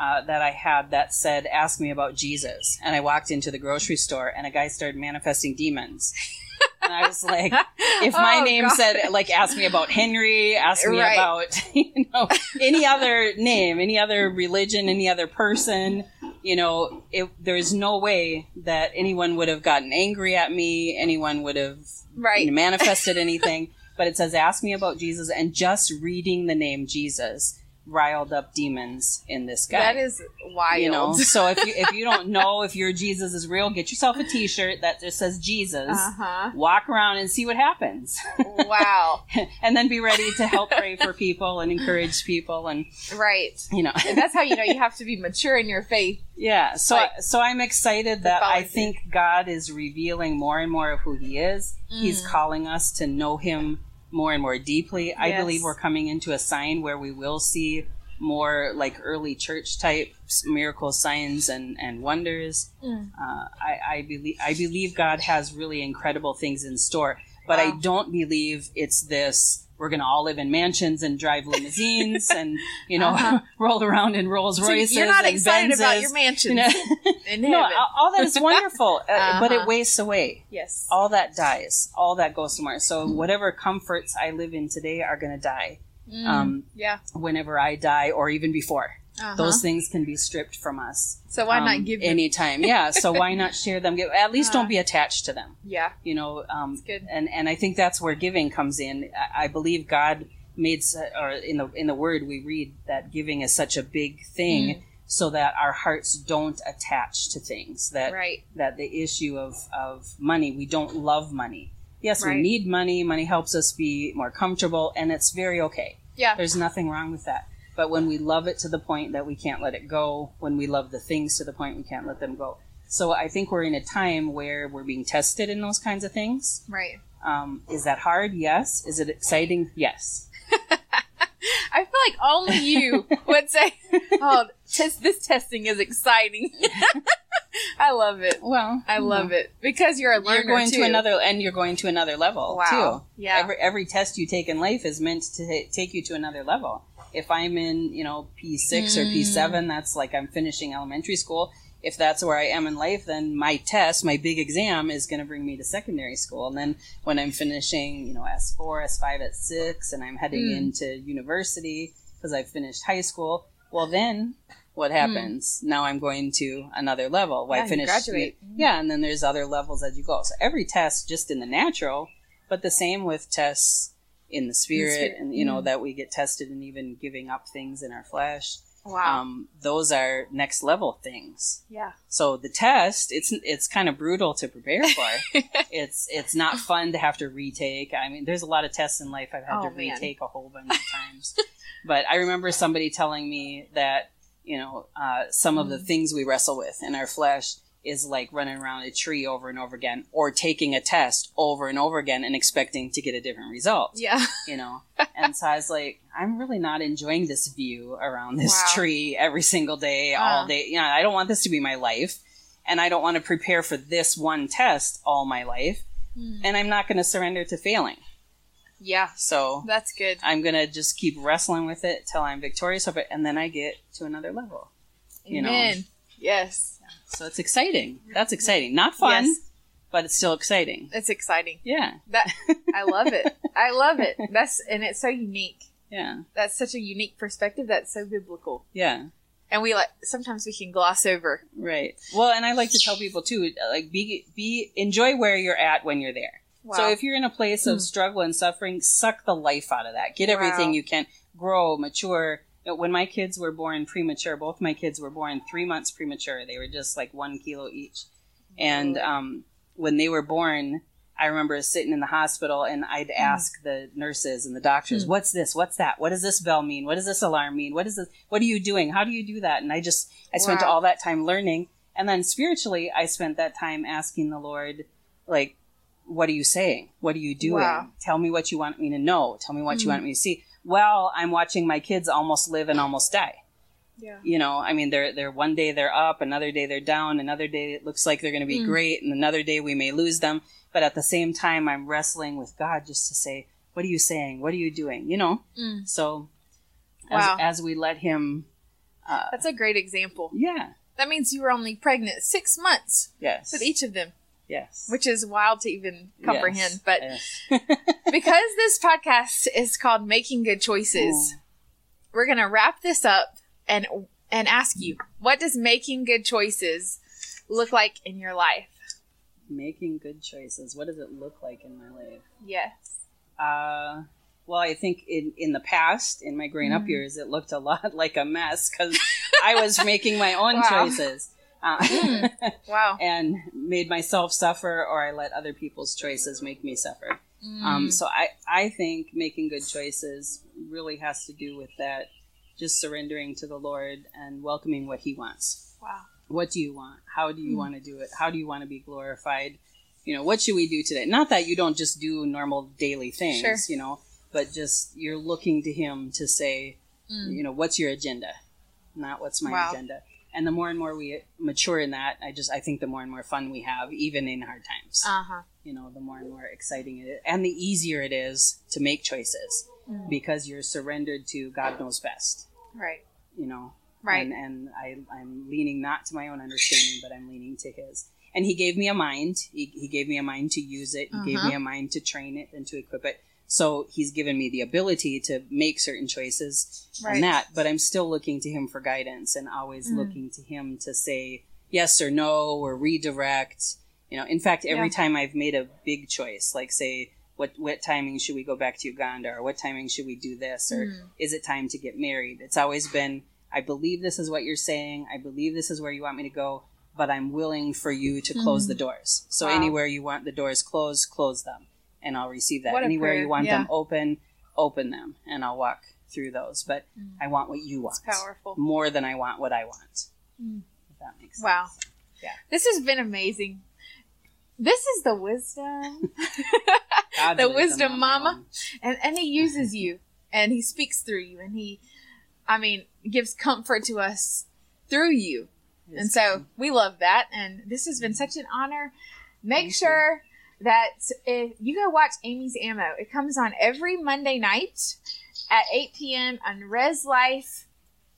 uh, that i had that said ask me about jesus and i walked into the grocery store and a guy started manifesting demons and i was like if my Oh, name God. said like ask me about henry ask me Right. about you know any other name any other religion any other person you know it, there's no way that anyone would have gotten angry at me anyone would have right. manifested anything but it says ask me about jesus and just reading the name jesus riled up demons in this guy That is wild. you know so if you if you don't know if your jesus is real get yourself a t-shirt that just says jesus Uh huh. walk around and see what happens Wow. and then be ready to help pray for people and encourage people and right. you know And that's how you know you have to be mature in your faith. yeah so Like, so i'm excited that i think god is revealing more and more of who he is he's Mm. calling us to know him more and more deeply i believe we're coming into a sign where we will see more like early church type miracle signs and and wonders Mm. uh, I, I believe I believe God has really incredible things in store, but I don't believe it's this. We're gonna all live in mansions and drive limousines and you know Uh-huh. roll around in Rolls So Royces. you're not excited about your mansion you know? no, all that is wonderful, uh, but Uh-huh. it wastes away. yes. All that dies. All that goes somewhere. So whatever comforts I live in today are gonna die. Mm. Um, yeah. whenever I die, or even before, Uh-huh. those things can be stripped from us. So why um, not give them? anytime? Yeah. So why not share them? At least Uh, don't be attached to them. yeah. You know. Um, good. And and I think that's where giving comes in. I, I believe God made, or in the in the Word we read that giving is such a big thing, Mm. so that our hearts don't attach to things. That Right. that the issue of of money, we don't love money. Yes, Right. we need money. Money helps us be more comfortable, and it's very okay. Yeah. There's nothing wrong with that. But when we love it to the point that we can't let it go, when we love the things to the point we can't let them go. So I think we're in a time where we're being tested in those kinds of things. Right. Um, is that hard? Yes. Is it exciting? Yes. I feel like only you would say, "Oh, test, this testing is exciting." I love it. Well, I love it because you're a learner You're going too. to another, and you're going to another level Wow. too. Yeah. Every every test you take in life is meant to ta- take you to another level. If I'm in, you know, P six or Mm. P seven, that's like I'm finishing elementary school. If that's where I am in life, then my test, my big exam, is going to bring me to secondary school. And then when I'm finishing, you know, S four, S five, S six, and I'm heading Mm. into university because I've finished high school, well, then what happens? Now I'm going to another level. Well, Mm. Yeah, finished graduate. yeah, and then there's other levels as you go. So every test just in the natural, but the same with tests in the spirit, spirit, and you know mm. that we get tested and even giving up things in our flesh. wow. Um, those are next level things. yeah. So the test, it's it's kind of brutal to prepare for. it's it's not fun to have to retake. I mean, there's a lot of tests in life I've had Oh, to man. retake a whole bunch of times. but I remember somebody telling me that you know uh, some of the Mm. things we wrestle with in our flesh is like running around a tree over and over again, or taking a test over and over again and expecting to get a different result Yeah. you know. and so I was like, I'm really not enjoying this view around this Wow. tree every single day, all day. You know, I don't want this to be my life. And I don't want to prepare for this one test all my life. Mm. And I'm not going to surrender to failing. Yeah. So That's good. I'm going to just keep wrestling with it till I'm victorious of it. And then I get to another level. you know. Yes. So it's exciting. That's exciting. Not fun, Yes. but it's still exciting. It's exciting. Yeah. That I love it. I love it. That's and it's so unique. Yeah. That's such a unique perspective. That's so biblical. Yeah. And we like sometimes we can gloss over. Right. Well, and I like to tell people too, like be be enjoy where you're at when you're there. Wow. So if you're in a place of Hmm. struggle and suffering, suck the life out of that. Get Wow. everything you can. Grow, mature. Know, When my kids were born premature, both my kids were born three months premature. They were just like one kilo each. And um, when they were born, I remember sitting in the hospital and I'd ask the nurses and the doctors, Mm. "What's this? What's that? What does this bell mean? What does this alarm mean? What is this? What are you doing? How do you do that?" And I just I spent Wow. all that time learning, and then spiritually, I spent that time asking the Lord, like, "What are you saying? What are you doing? Wow. Tell me what you want me to know. Tell me what you Mm. want me to see." Well, I'm watching my kids almost live and almost die yeah. you know i mean they're they're one day they're up another day they're down another day it looks like they're going to be Mm. great and another day we may lose them but at the same time i'm wrestling with god just to say what are you saying what are you doing you know Mm. so Wow. as, as we let him uh, That's a great example. yeah That means you were only pregnant six months yes with each of them, yes which is wild to even comprehend. Yes. But Yes. because this podcast is called Making Good Choices, we're gonna wrap this up and and ask you, what does making good choices look like in your life? making good choices what does it look like in my life Yes. Uh, well, I think in in the past, in my growing up Mhm. years, it looked a lot like a mess because I was making my own Wow. choices. Uh, Mm. Wow. and made myself suffer, or I let other people's choices make me suffer. Mm. Um, so I, I think making good choices really has to do with that, just surrendering to the Lord and welcoming what He wants. wow. What do you want? How do you Mm. want to do it? How do you want to be glorified? You know, what should we do today? Not that you don't just do normal daily things, Sure. you know, but just you're looking to Him to say, Mm. you know, what's your agenda? Not what's my Wow. agenda. And the more and more we mature in that, I just I think the more and more fun we have, even in hard times. Uh huh. you know, the more and more exciting it is, and the easier it is to make choices Mm. because you're surrendered to God knows best. Right. You know, Right. And, and I, I'm leaning not to my own understanding, but I'm leaning to His. And He gave me a mind. He, he gave me a mind to use it. He gave Uh-huh. me a mind to train it and to equip it. So He's given me the ability to make certain choices Right. and that, but I'm still looking to Him for guidance and always Mm. looking to Him to say yes or no or redirect. You know, in fact, every Yeah. time I've made a big choice, like say, what what timing should we go back to Uganda, or what timing should we do this, or Mm. is it time to get married? It's always been, I believe this is what you're saying. I believe this is where you want me to go, but I'm willing for you to close Mm. the doors. So Wow. anywhere you want the doors closed, close them, and I'll receive that. Anywhere prayer, you want yeah. them open, open them, and I'll walk through those. But Mm. I want what you want It's powerful. more than I want what I want. Mm. If that makes sense. Wow. Yeah. This has been amazing. This is the wisdom. The wisdom mama. and and he uses you and he speaks through you and he I mean gives comfort to us through you. And so we love that and this has been such an honor. Make Thank you. That if you go watch Amy's Ammo, it comes on every Monday night at 8 p.m. on Res Life,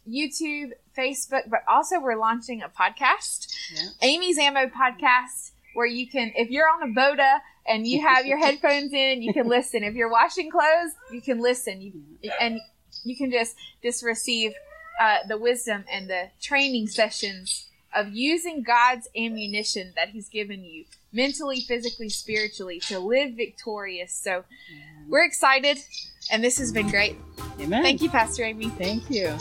YouTube, Facebook, but also we're launching a podcast. Yeah. Amy's Ammo podcast where you can, if you're on a boda and you have your headphones in, you can listen. If you're washing clothes, you can listen. You, and you can just just receive uh, the wisdom and the training sessions of using God's ammunition that He's given you mentally, physically, spiritually to live victorious. So we're excited, and this has been great. Amen. Thank you, Pastor Amy. Thank you.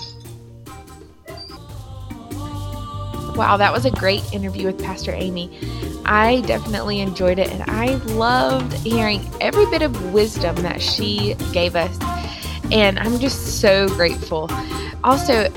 Wow, that was a great interview with Pastor Amy. I definitely enjoyed it, and I loved hearing every bit of wisdom that she gave us. And I'm just so grateful. Also,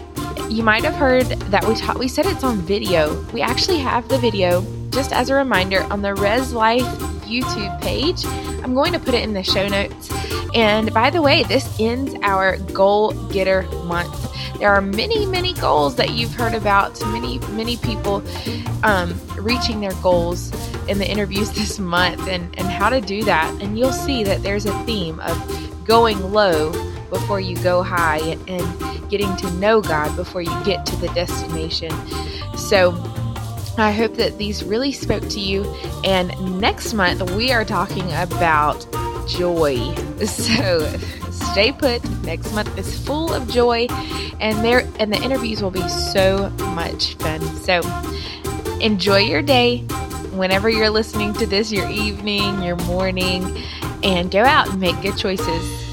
you might have heard that we taught, we said it's on video. We actually have the video, just as a reminder, on the Res Life YouTube page. I'm going to put it in the show notes. And by the way, this ends our Goal Getter Month. There are many, many goals that you've heard about, many, many people um, reaching their goals in the interviews this month and, and how to do that. And you'll see that there's a theme of going low before you go high and getting to know God before you get to the destination. So I hope that these really spoke to you. And next month, we are talking about joy. So stay put. Next month is full of joy, and there and the interviews will be so much fun. So enjoy your day. Whenever you're listening to this, your evening, your morning, and go out and make good choices.